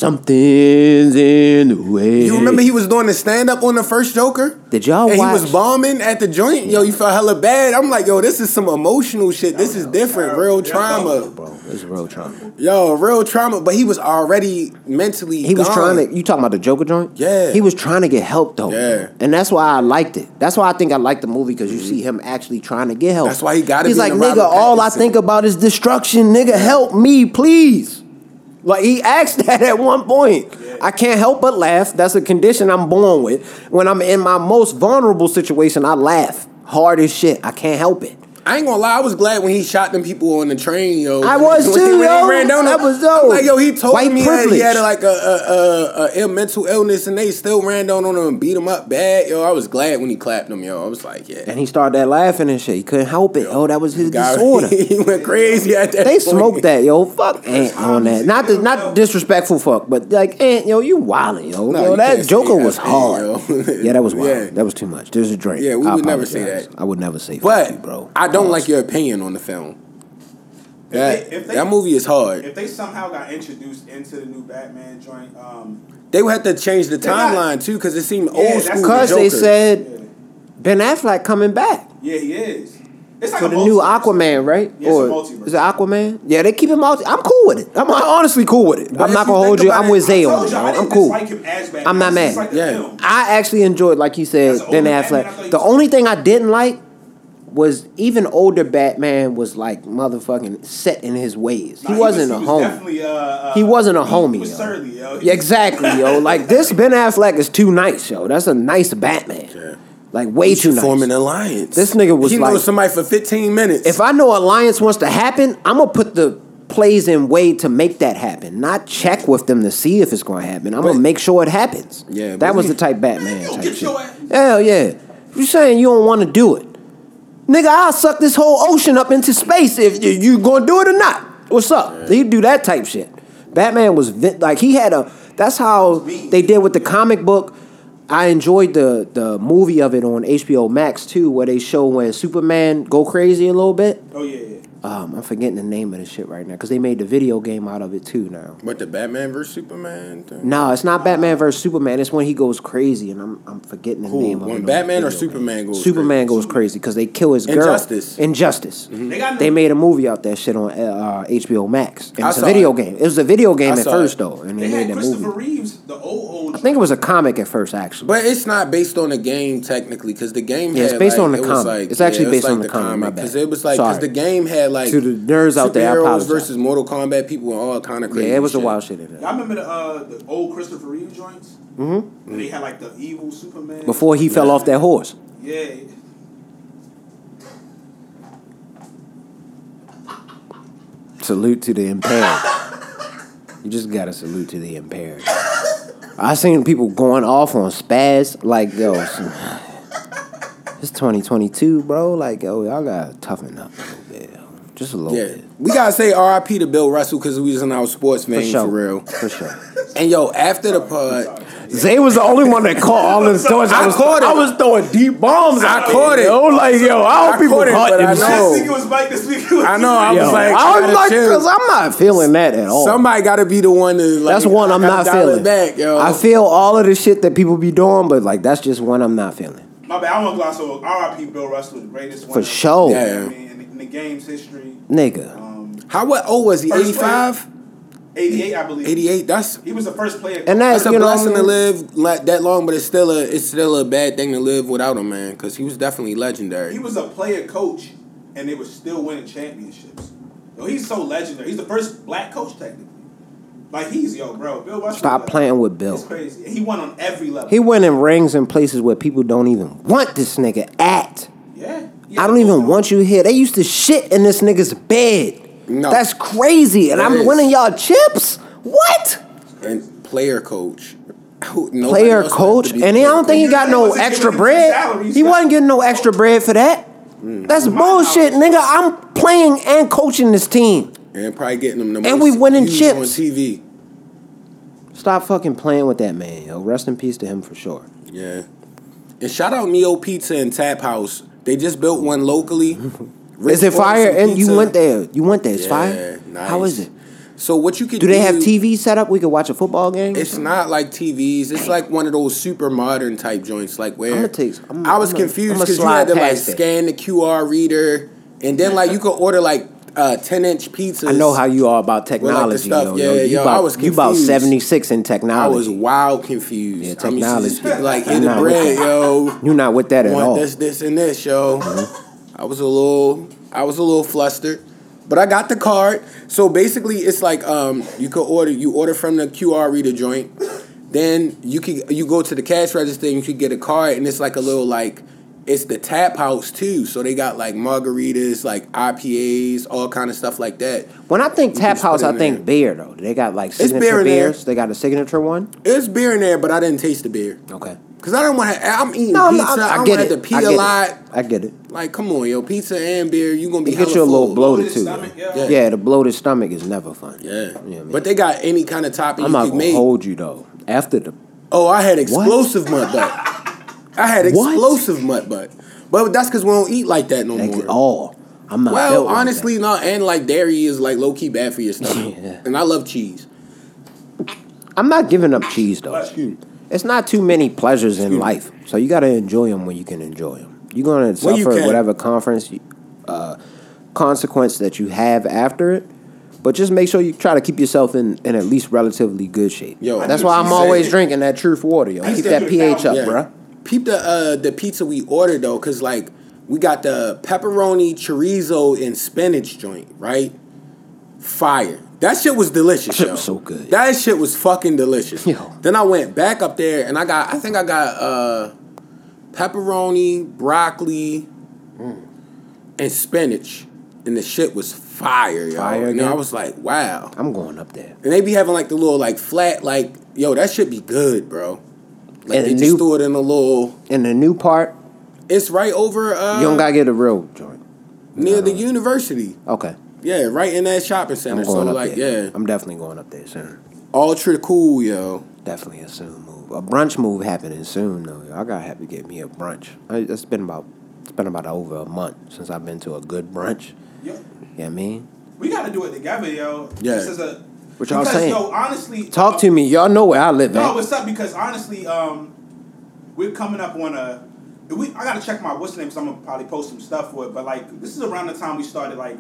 Something's in the way. you remember he was doing the stand up on the first Joker? Did y'all and watch? he was bombing at the joint. Yo, you felt hella bad. I'm like, yo, this is some emotional shit. This is different, real trauma. Bro, it's real trauma. Yo, real trauma. But he was already mentally. He was gone. trying to. You talking about the Joker joint? Yeah. He was trying to get help though. Yeah. And that's why I liked it. That's why I think I liked the movie because you see him actually trying to get help. That's why he gotta He's be like, in the nigga, Robert all I think about is destruction. Nigga, help me, please. Like he asked that at one point. I can't help but laugh. That's a condition I'm born with. When I'm in my most vulnerable situation, I laugh hard as shit. I can't help it. I ain't gonna lie, I was glad when he shot them people on the train, yo. I was When he- too, yo. ran down That was dope. I'm like, yo, he told White me he had, he had like a, a, a, a mental illness, and they still ran down on him and beat him up bad, yo. I was glad when he clapped him, yo. I was like, yeah. And he started that laughing and shit. He couldn't help it. Oh, that was his God, disorder. he went crazy at that. They point. smoked that, yo. Fuck Ant on that. Not the, not disrespectful fuck, but like Ant, yo, you wildin', yo. No, yo that Joker was that, hard. yo. yeah, that was wild. Yeah. That was too much. There's a drink. Yeah, we I would never say that. I would never say fuck But you, bro. I don't like your opinion on the film. That, they- if they- that movie is hard. If they somehow got introduced into the new Batman joint, um, They would have to change the got- timeline too, because it seemed Yeah, old school. Because with they said yeah, Ben Affleck coming back yeah, he is. It's like for a the new. Aquaman, right? Yeah, it's a or multiverse. is it Aquaman? Yeah, they keep him out. I'm cool with it. I'm honestly cool with it. But I'm not gonna hold you. I'm with I Zay on it. I bro. didn't I'm cool. dislike him as Batman. I'm not mad. disliked the Yeah. film. I actually enjoyed, like you said, Ben older Batman, Affleck. The only thing I didn't like was even older Batman was like motherfucking set in his ways. Nah, he wasn't was, a he homie. definitely, uh, uh, He wasn't a he- homie, was yo. surly, yo. Yeah, exactly, yo. Like this Ben Affleck is too nice, yo. That's a nice Batman. Like way You too should nice. form an alliance. This nigga was he like- knows somebody for 15 minutes. If I know alliance wants to happen, I'm gonna put the plays in way to make that happen. Not check with them to see if it's gonna happen. I'm gonna make sure it happens. Yeah, that was he- the type Batman you type get shit. your ass- Hell yeah. You saying you don't want to do it, nigga? I'll suck this whole ocean up into space if you, you gonna do it or not. What's up? He do that type shit. Batman was like he had a. That's how they did with the comic book. I enjoyed the the movie of it on HBO Max too, where they show when Superman go crazy a little bit. Oh yeah, yeah. Um, I'm forgetting the name of the shit right now because they made the video game out of it too now. What the Batman versus Superman thing? No, it's not Batman versus Superman. It's when he goes crazy, and I'm I'm forgetting the Who? name of it. When on Batman or video game. Superman goes Superman crazy? goes crazy because they kill his girl. Injustice. Injustice. They got They no- made a movie out that shit on uh, HBO Max. And I it's a saw video it. game. It was a video game I at first it. though, and They they, made had that Christopher movie. Reeves, the old old. I think it was a comic at first, actually. But it's not based on the game technically, because the game. Yeah, it's based like, on the it comic. Like, It's actually yeah, it was based on the comic, my bad. Because it was like because the game had like To the nerds out there, I superheroes apologize. versus Mortal Kombat people and all kind of crazy. yeah, it was a wild shit in there. Y'all remember the uh, the old Christopher Reeve joints? Mm-hmm. And they had like the evil Superman. Before he fell off that horse. Yeah. Salute to the impaired. you just gotta salute to the impaired. I seen people going off on spaz like yo. It's 2022, bro. Like yo, y'all gotta toughen up a little bit, yo. Just a little Yeah, bit. we gotta say R.I.P. to Bill Russell because we was in our sports For sure, for real. for sure. And yo, after the pod, Zay was the only one that caught all the stories. I was, caught it. I was throwing deep bombs. I out caught there, it. Yo, like yo, I I hope people caught it, but I them. know. This week it was Mike. This week it was. I know, I Yo, was like, I gotta was like, cause I'm not feeling that at all. somebody got to be the one to. Like, that's one I'm not feeling. Back, yo. I feel all of the shit that people be doing, but like that's just one I'm not feeling. My bad. I want to gloss over. R.I.P. Bill Russell, the greatest one. For sure, You know Yeah. What I mean, in, in the game's history. nigga. Um, How what? Oh, was he 85? 88, I believe. 88? That's He was the first player. And That's that's a blessing to I mean, live like that long, but it's still a it's still a bad thing to live without him, man. Because he was definitely legendary. he was a player coach, and they were still winning championships. Yo, he's so legendary. He's the first black coach technically. Like he's yo, bro. Bill Russell. Stop like, playing with Bill. It's crazy. He won on every level. He went in rings in places where people don't even want this nigga at. Yeah. I don't even want you here. They used to shit in this nigga's bed. No. That's crazy. And That I'm is. winning y'all chips. What? and player coach. Nobody Player coach, to be and I don't think he got no extra bread. salaries. He wasn't getting no extra bread for that. Mm. That's bullshit, nigga. I'm playing and coaching this team. and probably getting them the And we winning views chips. on TV. Stop fucking playing with that man, yo. Rest in peace to him for sure. Yeah, and shout out Neo Pizza and Tap House. They just built one locally. Is it fire? And you went there. You went there. It's Yeah, fire. nice. How is it? So what you can Do Do they have TV set up? We could watch a football game. It's not like TVs. It's like one of those super modern type joints. Like where take- I'm- I was I'ma- confused because you had to like it. scan the QR reader, and then like you could order like uh, ten inch pizzas. I know how you are about technology, stuff. yo. Yeah, yo. You yo, I about, was you about seventy six in technology. I was wild confused. Yeah, I mean, technology. like I'm the bread, yo. You're not with that at want all. this, this, and this, yo. I was a little, I was a little flustered, but I got the card. So basically, it's like um, you could order, you order from the QR reader joint, then you could you go to the cash register and you could get a card, and it's like a little like. It's the tap house too, so they got like margaritas, like IPAs, all kind of stuff like that. When I think You tap house, I in think beer though. They got like beer signature in there. beers. They got a signature one. It's beer in there, but I didn't taste the beer Okay. because I don't want to. I'm eating No, I'm- pizza. I, I, I don't get want it. to pee I a get lot. it. I get it. Like, come on, yo, pizza and beer, you gonna be It gets hella you a little full. bloated Bloated too. stomach, though. yeah. Yeah, the bloated stomach is never fun. Yeah, You know I mean? but they got any kind of topping I'm you not can gonna make. hold you though. After the Oh, I had explosive mud butt. I had What? explosive mud butt, but that's because we don't eat like that no like, more. oh, I'm not. well, honestly, no, and like dairy is like low key bad for your stomach, Yeah. and I love cheese. I'm not giving up cheese though. It's not too many pleasures in life, so you got to enjoy them when you can enjoy them. You're gonna When you suffer whatever conference, uh, consequence that you have after it. But just make sure you try to keep yourself in, in at least relatively good shape. Yo, that's why I'm always said- drinking that truth water, yo. Keep that pH up, Yeah. bruh. Peep the uh, the pizza we ordered though, cause like we got the pepperoni, chorizo, and spinach joint, right? Fire. That shit was delicious. Shit yo. was so good. That shit was fucking delicious. Yo. Then I went back up there and I got I think I got uh pepperoni, broccoli, and spinach. And the shit was fire, yo. Fire and I was like, wow. I'm going up there. And they be having like the little like flat, like, yo, that should be good, bro. Like And they the just new- threw it in a little In the new part, it's right over uh you don't gotta get a real joint. near the university. Okay. Yeah, right in that shopping center. I'm So up like, there. yeah, I'm definitely going up there soon. ultra cool, yo. Definitely a soon move. A brunch move happening soon though. Yo. I gotta have to get me a brunch. I, it's been about it's been about over a month since I've been to a good brunch. Yo, You know what I mean? we got to do it together, yo. Yeah. This is a. What y'all because, saying? Yo, honestly, Talk uh, to me. Y'all know where I live No, at. what's up? Because honestly, um, we're coming up on a. We I gotta check my what's the name. Cause I'm gonna probably post some stuff for it. But like, this is around the time we started like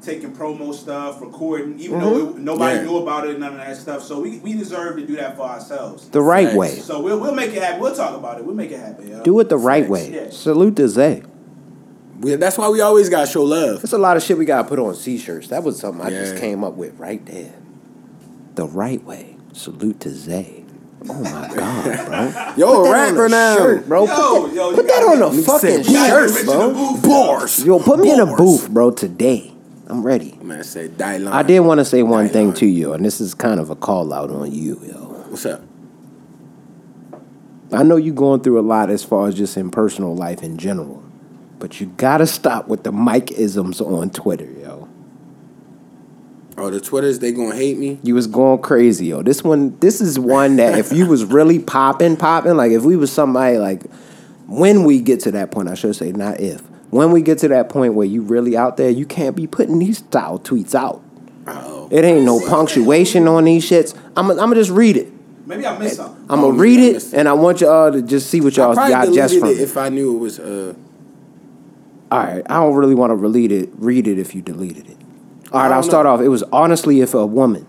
taking promo stuff, recording, even though Mm-hmm. it, nobody Yeah. knew about it and none of that stuff. So we, we deserve to do that for ourselves. The right Facts. way. So we'll we'll make it happen. We'll talk about it. We'll make it happen. Yo. Do it the right way. Yeah. Salute to Zay. We, that's why we always gotta show love. There's a lot of shit we gotta put on t-shirts. That was something I just came up with right there. The right way. Salute to Zay. Oh my god, bro. Yo, Put a rapper now. shirt, bro. Yo, put that, yo, put that on a fucking shirt, bro. rich in the booth, Bars. Yo, put me in a booth, bro, today. I'm ready. Man, say die line. I did want to say one thing to you, and this is kind of a call out on you, yo. What's up? I know you're going through a lot as far as just in personal life in general, but you gotta stop with the Mike isms on Twitter. Oh, the Twitters, they gonna hate me. You was going crazy, yo. This one, this is one that if you was really popping, popping, like if we was somebody like, when we get to that point, I should say not if, when we get to that point where you really out there, you can't be putting these style tweets out. Oh. It ain't no punctuation on these shits. I'm gonna just read it. Maybe I missed something. I'm Oh, gonna read yeah, I it, it. and I want y'all to just see what y'all probably got just from it it. if I knew it was. Uh, All right, I don't really want to read it. Read it if you deleted it. All right, I I'll start know. off. It was honestly if a woman.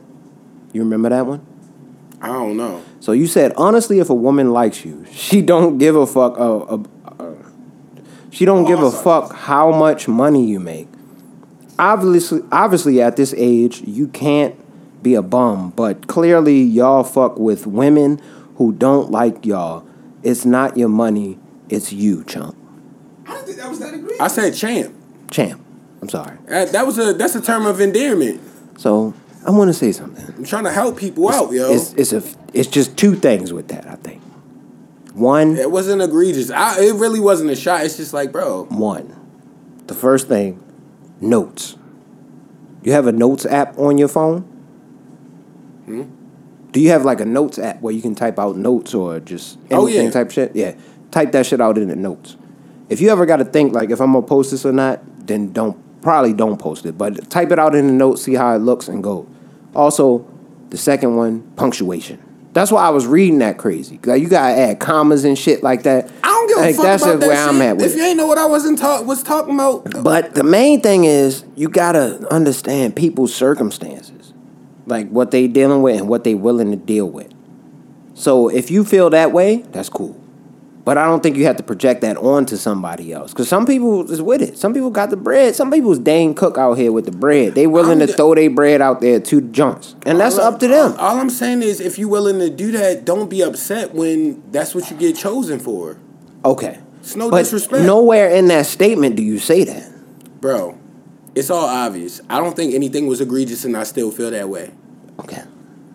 You remember that one? I don't know. So you said honestly, if a woman likes you, she don't give a fuck. Uh, uh, uh, she don't give a fuck how much money you make. Obviously, obviously, at this age, you can't be a bum. But clearly, y'all fuck with women who don't like y'all. It's not your money. It's you, chump. I didn't think that was that egregious. I said champ. Champ. I'm sorry. That, that was a that's a term of endearment. So I want to say something. I'm trying to help people out, yo. It's it's a it's just two things with that. I think. One, it wasn't egregious. I, it really wasn't a shot. It's just like, bro, one. The first thing, notes. You have a notes app on your phone? Hmm? Do you have like a notes app where you can type out notes or just Oh, anything yeah. type shit? Yeah. Type that shit out in the notes. If you ever got to think like if I'm gonna post this or not, then don't probably don't post it. But type it out in the notes, see how it looks, and go. Also, the second one, punctuation. That's why I was reading that crazy. Like you gotta add commas and shit like that. I don't give a like, fuck that's about that where I'm shit. at with If you ain't know what I wasn't talk was talking about, But the main thing is you gotta understand people's circumstances, like what they dealing with and what they willing to deal with. So if you feel that way, that's cool. But I don't think you have to project that onto somebody else. Cause some people is with it. Some people got the bread. Some people's Dane Cook out here with the bread. They willing I'm to throw their bread out there to the joints. And that's all up to them. All, all I'm saying is, if you willing to do that, don't be upset when that's what you get chosen for, Okay. It's no but disrespect. nowhere in that statement do you say that. bro. It's all obvious. I don't think anything was egregious, and I still feel that way. Okay.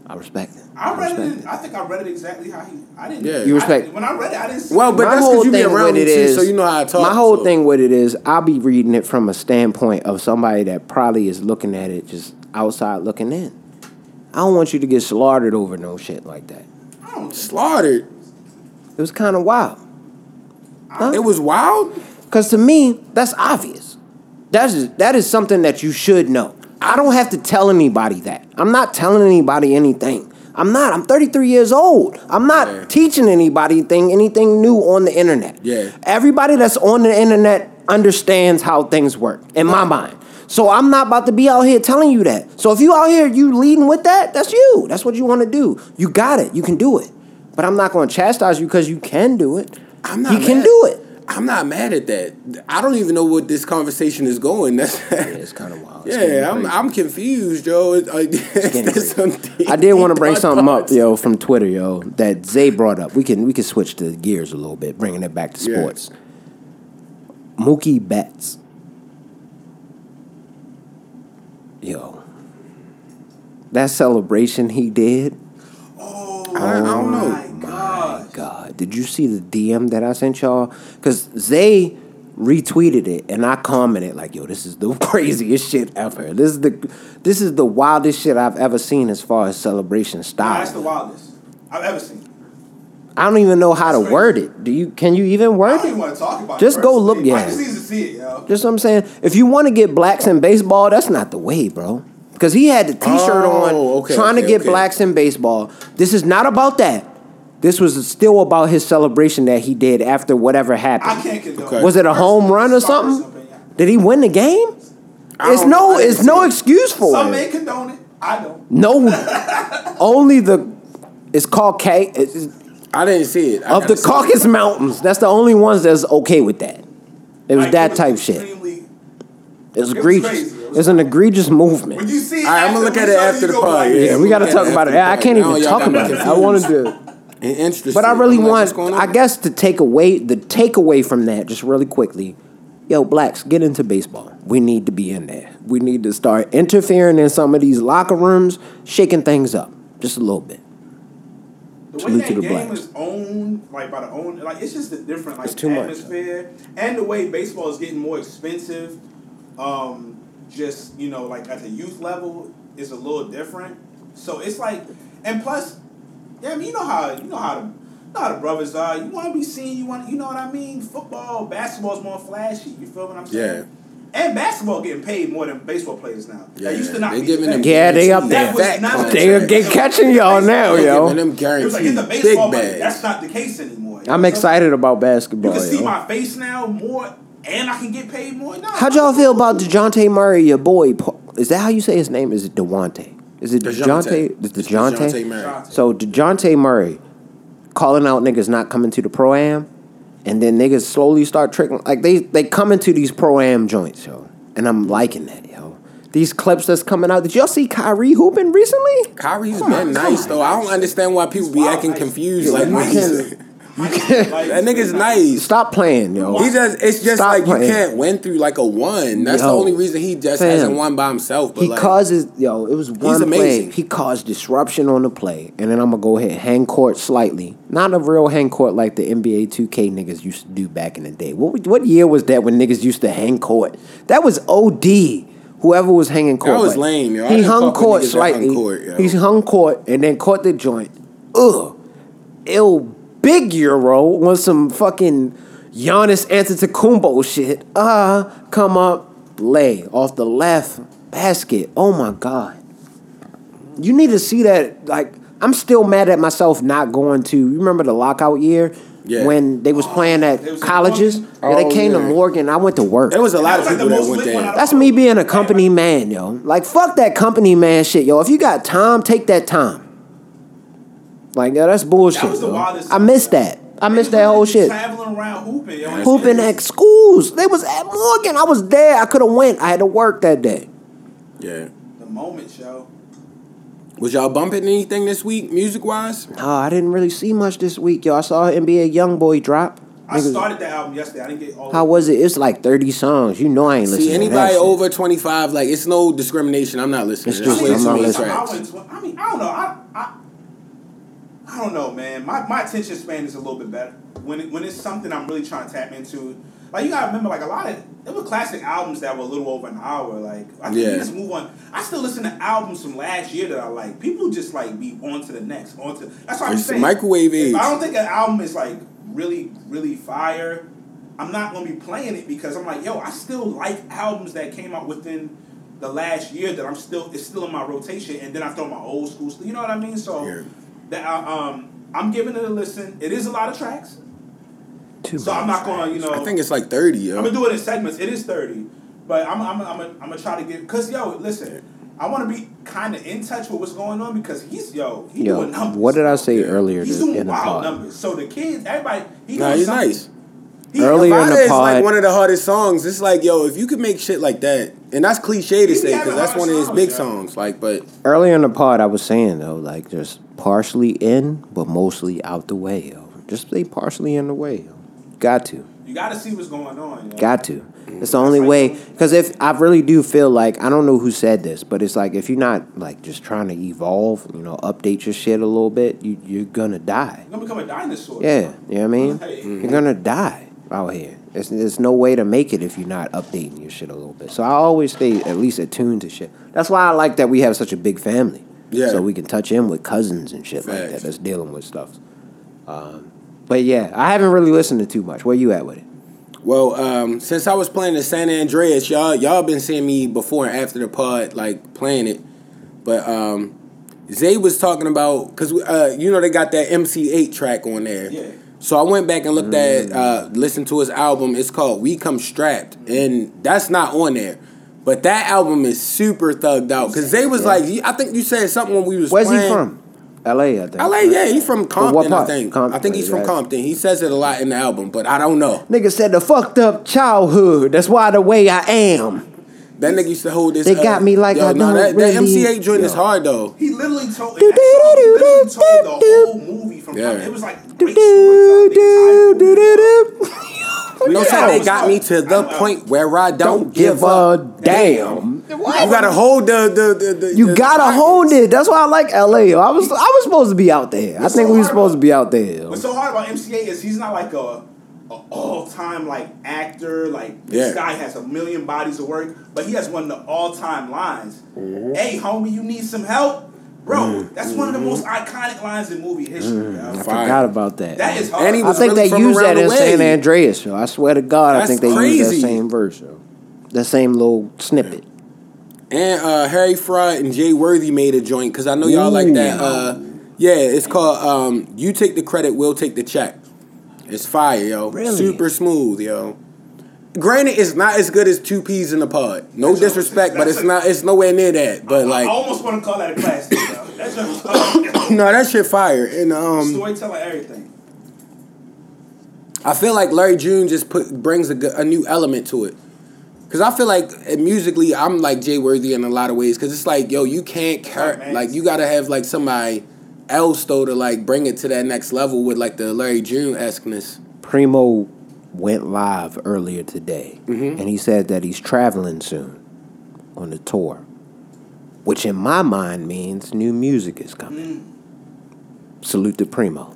I respect it. I read respect it. I think I read it exactly how he. I didn't. Yeah. You respect- I, when I read it, I didn't. See Well, it. but that's 'cause you be around me too, so you know how I talk, My whole so. thing with it is, I'll be reading it from a standpoint of somebody that probably is looking at it just outside looking in. I don't want you to get slaughtered over no shit like that. I don't. Slaughtered. It was kind of wild. It was wild. Cause to me, that's obvious. That's that is something that you should know. I don't have to tell anybody that. I'm not telling anybody anything. I'm not. I'm 33 years old. I'm not Yeah. teaching anybody thing anything new on the internet. Yeah. Everybody that's on the internet understands how things work in my mind. So I'm not about to be out here telling you that. So if you out here you leading with that, that's you. That's what you want to do. You got it. You can do it. But I'm not going to chastise you because you can do it. I'm not. He can do it. I'm not mad at that. I don't even know what this conversation is going. That's It's kind of wild. It's yeah. I'm. I'm confused, yo. It- getting that's crazy. I did want to bring something up, yo, from Twitter, yo, that Zay brought up. We can we can switch the gears a little bit, bringing it back to Yeah. sports. Mookie Betts, yo, that celebration he did. Oh, I don't know. Oh my god. God, did you see the DM that I sent y'all? Because Zay retweeted it, and I commented like, "Yo, this is the craziest shit ever. This is the this is the wildest shit I've ever seen as far as celebration style." that's the wildest I've ever seen. I don't even know how to word it. Do you? Can you even I word don't even it? want to talk about Just it. go look- yeah. I just need to see it, yo. Just what I'm saying. If you want to get blacks in baseball, that's not the way, bro. Because he had the T-shirt Oh, on, okay, trying okay, to get okay. blacks in baseball. This is not about that. This was still about his celebration that he did after whatever happened. I can't condone. Okay. Was it a home run or It's my something? opinion. Did he win the game? It's no, it's no excuse for Some it. Some may condone it. I don't. No, only the. It's called K. It's, I didn't see it. I of the gotta it. Caucasus Mountains. That's the only ones that's okay with that. It was Like, that was type shit. It was was egregious. crazy. It It's an egregious movement. When you see it, All right, I'm gonna look at it after the go pod. Yeah, Yeah, we got to talk about it. I can't even talk about it. I wanted to, And interested. but I really I'm want. what's? I guess to take away the takeaway from that, just really quickly. Yo, blacks, get into baseball. We need to be in there. We need to start interfering in some of these locker rooms, shaking things up just a little bit. The way Salute that to the game blacks. is owned, like by the own, like it's just a different like It's too much. atmosphere, and the way baseball is getting more expensive. Um, just you know, like at the youth level, is a little different. So it's like, and plus, yeah, I mean, you know how you know how the, you know how the brothers are. You want to be seen. You want, you know what I mean. Football, basketball is more flashy. You feel what I'm saying? Yeah. And basketball getting paid more than baseball players now. Yeah, They used to not they be giving them. Yeah, they up That there. was Fat not. They get catching y'all now, They yo. giving them it was like in the guaranteed baseball big money. bags. That's not the case anymore. I'm know, excited about basketball. you can see yo. my face now more, and I can get paid more. No, How'd y'all feel about DeJounte Murray, your boy? Is that how you say his name? Is it Dewante? Is it Dejounte? Dejounte? Dejounte? DeJounte Murray. DeJounte. So DeJounte Murray calling out niggas not coming to the pro am, and then niggas slowly start tricking. Like they they come into these pro am joints, yo, and I'm liking that, yo. These clips that's coming out. Did y'all see Kyrie hooping recently? Kyrie's Come been come nice on. though. I don't understand why people be acting nice. confused. Yeah, Like when he's, can- Like, that nigga's nice. Stop playing, yo. He just it's just Stop like playing. you can't win through like a one. That's the only reason he just Fam. hasn't won by himself. But He like, causes yo. It was one play. amazing. He caused disruption on the play, and then I'm gonna go ahead hang court slightly. Not a real hang court like the NBA 2K niggas used to do back in the day. What what year was that when niggas used to hang court? That was OD. Whoever was hanging court, That was but lame, yo. I He hung court that hung slightly. court, yo. He hung court and then caught the joint. Ugh, ill big euro on some fucking Giannis Antetokounmpo shit. Ah, come up, lay off the left basket. Oh my god. You need to see that. Like, I'm still mad at myself not going to. You remember the lockout year Yeah. when they was playing at was colleges? Morgan? yeah, they Oh, came to yeah. Morgan. I went to work. there was a lot That of was like people that went lit there. That's me being a company man, yo. Like, fuck that company man shit, yo. If you got time, take that time. Like, yeah, that's bullshit. That was the wildest I missed that. I missed that whole shit. Traveling around hooping, yo. and Hooping at schools. They was at Morgan. I was there. I could have went. I had to work that day. Yeah. the moment, show. Was y'all bumping anything this week, music wise? Oh, I didn't really see much this week, yo. I saw NBA YoungBoy drop. I Niggas- started the album yesterday. I didn't get all. How was it? It's like 30 songs. You know I ain't listening See to that See, anybody over twenty five, like it's no discrimination. I'm not listening. It's There's just- I'm not listening. I, tw- I mean, I don't know. I, I, I don't know, man. My, my attention span is a little bit better when it, when it's something I'm really trying to tap into. Like you gotta remember, like a lot of there were classic albums that were a little over an hour. Like I think Yeah. just move on. I still listen to albums from last year that I like. People just like be on to the next, on to. That's what I'm It's saying. microwave If age. I don't think an album is like really, really fire. I'm not gonna be playing it because I'm like, yo, I still like albums that came out within the last year that I'm still it's still in my rotation, and then I throw my old school. You know what I mean? So Yeah. That I, um, I'm giving it a listen. It is a lot of tracks, Too so I'm not gonna, you know. I think it's like thirty, yo. I'm gonna do it in segments. It is thirty, but I'm I'm I'm I'm gonna try to get because yo, listen, I want to be kind of in touch with what's going on because he's yo, he Yo, doing numbers. what did I say earlier He's doing in the wild pod? numbers. So the kids, everybody, he Nah, he's something. nice. He, Earlier in the is like one of the hardest songs. It's like, yo, if you could make shit like that, and that's cliche to say because that's one of his big yo. songs. Like, but Earlier in the pod, I was saying though, like just partially in, but mostly out the way, yo. Just stay partially in the way, yo. Got to, You got to see what's going on. Yo. got to. Mm. It's the only way. Because if I really do feel like I don't know who said this, but it's like if you're not like just trying to evolve, you know, update your shit a little bit, you you're gonna die. You're gonna become a dinosaur. Yeah, you know what I mean? Hey. Mm-hmm. You're gonna die out here. There's, there's no way to make it if you're not updating your shit a little bit. So I always stay at least attuned to shit. That's why I like that we have such a big family. Yeah. So we can touch in with cousins and shit like that that's dealing with stuff. Um, but yeah, I haven't really listened to too much. Where you at with it? Well, um, since I was playing the San Andreas, y'all y'all been seeing me before and after the pod, like playing it. But um, Zay was talking about because uh, you know they got that MC Eiht track on there. Yeah. So I went back and looked at uh, listened to his album. It's called We Come Strapped, and that's not on there. But that album is super thugged out because they was like, I think you said something when we was Where's he from? L.A. I think. LA, yeah, he's from what Compton, I think. Compton, I think he's from right. Compton. He says it a lot in the album, but I don't know. Nigga said the fucked up childhood. That's why the way I am. That nigga used to hold this. They got me like yo, I nah, don't that, really- that MC Eiht joint is Yo. hard though. He literally told, in that song, he literally told the whole movie from Yeah. It was like great storytelling. the entire movie. You know, Yeah, so they got me to the point where I don't, Don't give, give up. a damn. You gotta hold the the the. the You the gotta pockets. hold it. That's why I like LA. I was I was supposed to be out there. I think so we were hard supposed to be out there. What's so hard about MC Eiht is he's not like a, a all time like actor. Like this guy has a million bodies of work, but he has one of the all time lines. Mm-hmm. Hey, homie, you need some help, bro. That's one of the most iconic lines in movie history. yo. I Fire. forgot about that. That is hard. I think really they from use that in way. San Andreas, yo. I swear to God, I think they use crazy. that same verse, yo. That same little snippet. And uh, Harry Fraud and Jay Worthy made a joint because I know y'all like that. Uh, yeah, it's called um, "You Take the Credit, We'll Take the Check." It's fire, yo. Really? Super smooth, yo. Granted, it's not as good as Two Peas in the Pod. No That's a- disrespect, but it's a- not. It's nowhere near that. But I like, I almost want to call that a classic. Yo. That's just no, that shit fire. And um, storytelling, everything. I feel like Larry June just put brings a, a new element to it. Cause I feel like musically, I'm like Jay Worthy in a lot of ways. Cause it's like, yo, you can't car- Right, man. like you gotta have like somebody else though to like bring it to that next level with like the Larry June esqueness. Primo went live earlier today, Mm-hmm. and he said that he's traveling soon on the tour, which in my mind means new music is coming. Mm. Salute to Primo.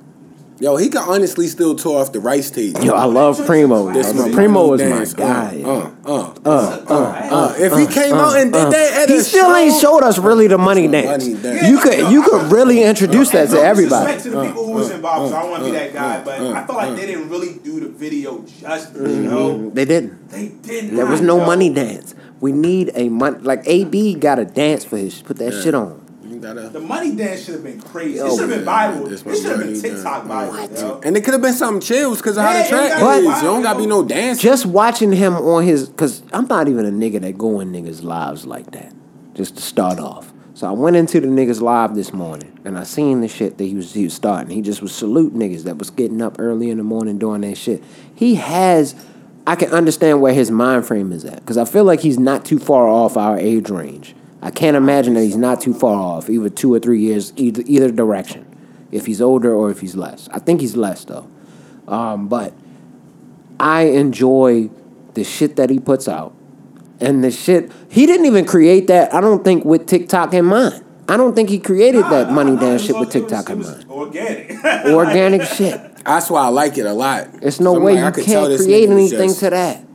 Yo, he can honestly still tour off the rice tape. Yo, I love Primo. This yo. my Primo is was dance. my guy. Uh, yo. uh, uh, uh, If he came out and did that at He a still show, ain't showed us really the money dance. Money dance. You could you could really introduce that to no everybody. disrespect to the people who was involved, so I don't want to be that guy, but I felt like they didn't really do the video justice. You mm-hmm. know, They didn't. they didn't. There was no yo. money dance. We need a money like AB got a dance for his put that shit on. Gotta- The money dance should have been crazy. Yo, it should have been viral. this It should have been money TikTok dance. viral. Yo. And it could have been something chills because of how Yeah, the track it is. gotta You don't gotta be no dance. Just watching him on his cause I'm not even a nigga that go in niggas' lives like that. Just to start off. So I went into the niggas live this morning and I seen the shit that he was he was starting. He just was salute niggas that was getting up early in the morning doing that shit. He has I can understand where his mind frame is at. Cause I feel like he's not too far off our age range. I can't imagine that he's not too far off, either two or three years, either either direction. If he's older or if he's less. I think he's less though. Um, but I enjoy the shit that he puts out. And the shit he didn't even create that, I don't think, with TikTok in mind. I don't think he created Nah, that nah, money nah, shit with it was- TikTok it in mind. Organic. Organic shit. That's why I like it a lot. There's no way like, I you could can't this create anything just- to that.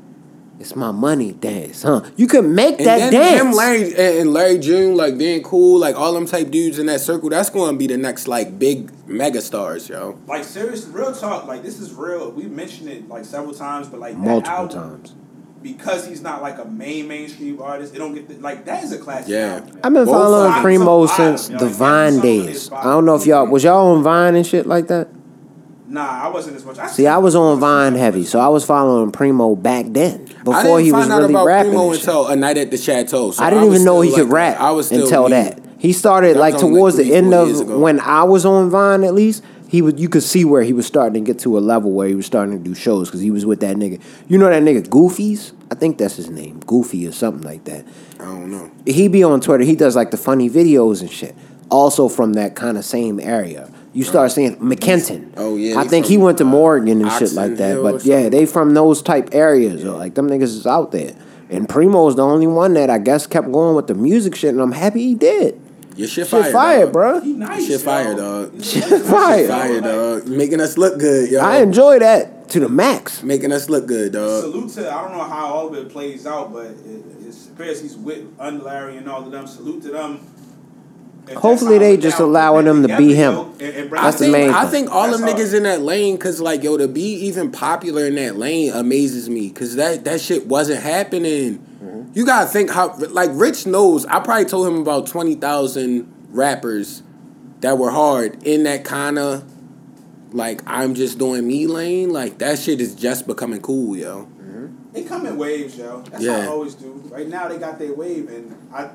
It's my money dance, huh? You can make And that then dance. him, Larry and and Larry June, like being cool, like all them type dudes in that circle. That's going to be the next like big mega stars, yo. like serious, real talk. Like this is real. We've mentioned it like several times, but like Multiple album, times. because he's not like a main mainstream artist. It don't get the, like that is a classic. Yeah. album. I've been Both following. Primo since the Vine some of it days. I don't know if y'all was y'all on Vine and shit like that. Nah, I wasn't as much. I See, I was on Vine heavy, so I was following Primo back then I before didn't he was find out really about rapping. Primo and until a night at the chateau. So I didn't was even know still, he could rap I was still until new. that. He started That like was only, like, towards three, the end of ago. when I was on Vine. At least he was. You could see where he was starting to get to a level where he was starting to do shows because he was with that nigga. You know that nigga Goofies? I think that's his name, Goofy or something like that. I don't know. He be on Twitter. He does like the funny videos and shit. Also from that kind of same area. You start seeing McKenton. Oh, yeah, I think he went to Morgan and shit like that. Hill But yeah, they from those type areas. Or like them niggas is out there. And Primo's the only one that I guess kept going with the music shit, and I'm happy he did. Your shit, Shit fire, fire, dog. bro. He nice. Shit yo. fire, dog. He's Shit nice, fire. yo. Fire, dog. Making us look good, yo. I enjoy that. to the max. Making us look good, dog. Salute to I don't know how all of it plays out, but it, it's especially he's with Un Larry and all of them. Salute to them. If Hopefully they just went allowing put them to be him. and- and bring I That's the think main I think all them niggas in that lane, cause like yo, to be even popular in that lane amazes me, cause that that shit wasn't happening. Mm-hmm. You gotta think how like Rich knows. I probably told him about twenty thousand rappers that were hard in that kind of like I'm just doing me lane. Like that shit is just becoming cool, yo. They come in waves, yo. That's Yeah. how I always do. Right now they got their wave, and I,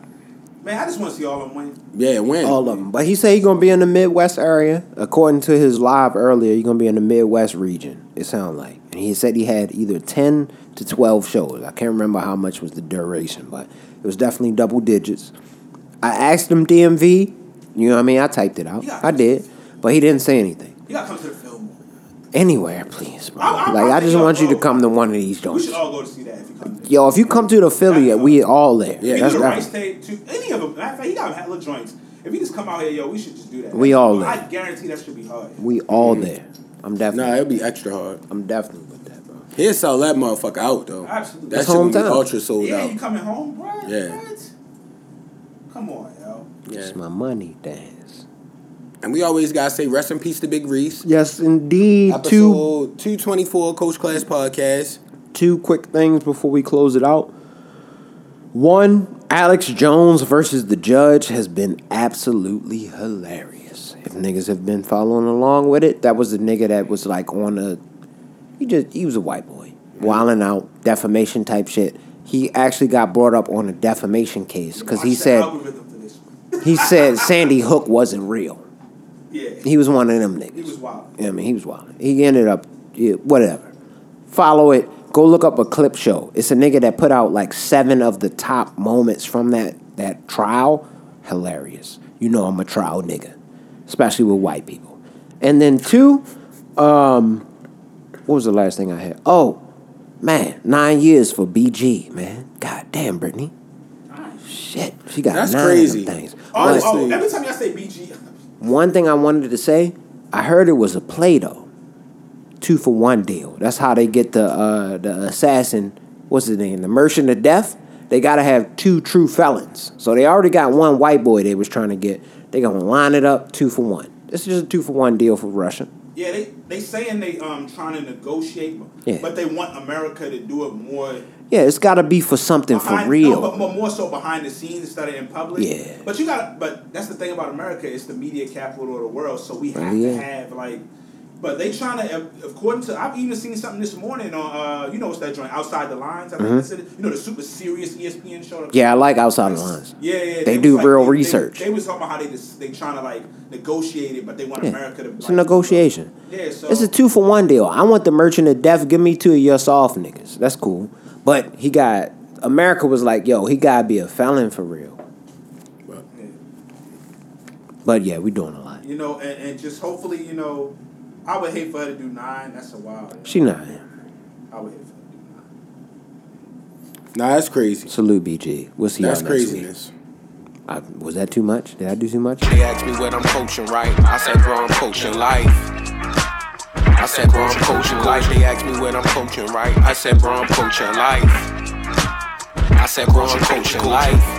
man, I just want to see all of them win. Yeah, when All of them. But he said he gonna be in the Midwest area. According to his live earlier, he gonna be in the Midwest region. It sounded like, and he said he had either ten to twelve shows. I can't remember how much was the duration, but it was definitely double digits. I asked him DMV. You know what I mean? I typed it out. I did, but he didn't say anything. You gotta come to the film. Anywhere, please, bro. I- I- like I I- just yo, want you to come to one of these joints. We joints. should all go to see that if you come. To Yo, if you come to the Philly, we all there. Yeah, we that's do right. rice to any of them. Matter of fact, he got hella joints. If he just come out here, yo, we should just do that. We all there. I guarantee that should be hard. We all there. I'm definitely. nah, it'll be extra hard. I'm definitely with that, bro. He'll sell that motherfucker out though. Absolutely. That That's shit will be hometown. ultra sold yeah, out. you coming home, bro? Yeah. What? Come on, yo. Yeah. It's my money dance. And we always gotta say rest in peace to Big Reese. Yes, indeed. Two Episode two twenty four Coach Class Podcast. two quick things before we close it out. One, Alex Jones versus the judge has been absolutely hilarious. If niggas have been following along with it, that was the nigga that was like on a he just he was a white boy. Wilding out, defamation type shit. He actually got brought up on a defamation case because he said algorithm for this one. he said Sandy Hook wasn't real. Yeah. He was one of them niggas. He was wild. Yeah, I mean, he was wild. He ended up, yeah, whatever. Follow it. Go look up a clip show. It's a nigga that put out like seven of the top moments from that that trial. Hilarious. You know I'm a trial nigga, especially with white people. And then two, um, what was the last thing I had? Oh, man, nine years for BG. Man, god damn, Brittney. Shit, she got That's nine crazy. Of them things. Oh, oh, every time y'all say BG, one thing I wanted to say, I heard it was a play doh. Two for one deal. That's how they get the uh, the assassin. What's his name? The merchant of death. They gotta have two true felons. So they already got one white boy they was trying to get. They gonna line it up two for one. This is just a two for one deal for Russia. yeah, they they saying they um trying to negotiate, Yeah. but they want America to do it more Yeah, it's gotta be for something behind, for real. No, but, more so behind the scenes instead of in public. Yeah. But you got, but that's the thing about America. It's the media capital of the world, so we have Yeah. to have like. But they trying to, according to, I've even seen something this morning on, uh, you know, what's that joint, Outside the Lines? I think that's it. You know, the super serious ESPN show. Mm-hmm. yeah, I like outside the lines. Yeah, yeah. They was do like- real they- research. They, they was talking about how they just, they trying to like negotiate it, but they want Yeah. America to. It's like, a negotiation. Yeah, so It's a two for one deal. I want the merchant of death. Give me two of your soft niggas. That's cool. But he got America was like, yo, he gotta be a felon for real. Yeah. But yeah, we doing a lot. You know, and, and just hopefully, you know, I would hate for her to do nine. That's a wild. She not. I would hate for her to do nine. Nah, that's crazy. Salute BG. We'll see That's y'all next week. craziness. I, was that too much? Did I do too much? They asked me what I'm coaching, right? I said, bro, I'm coaching life. I said, bro, I'm coaching life. They asked me what I'm coaching, right? I said, bro, I'm coaching life. I said, bro, I'm coaching life.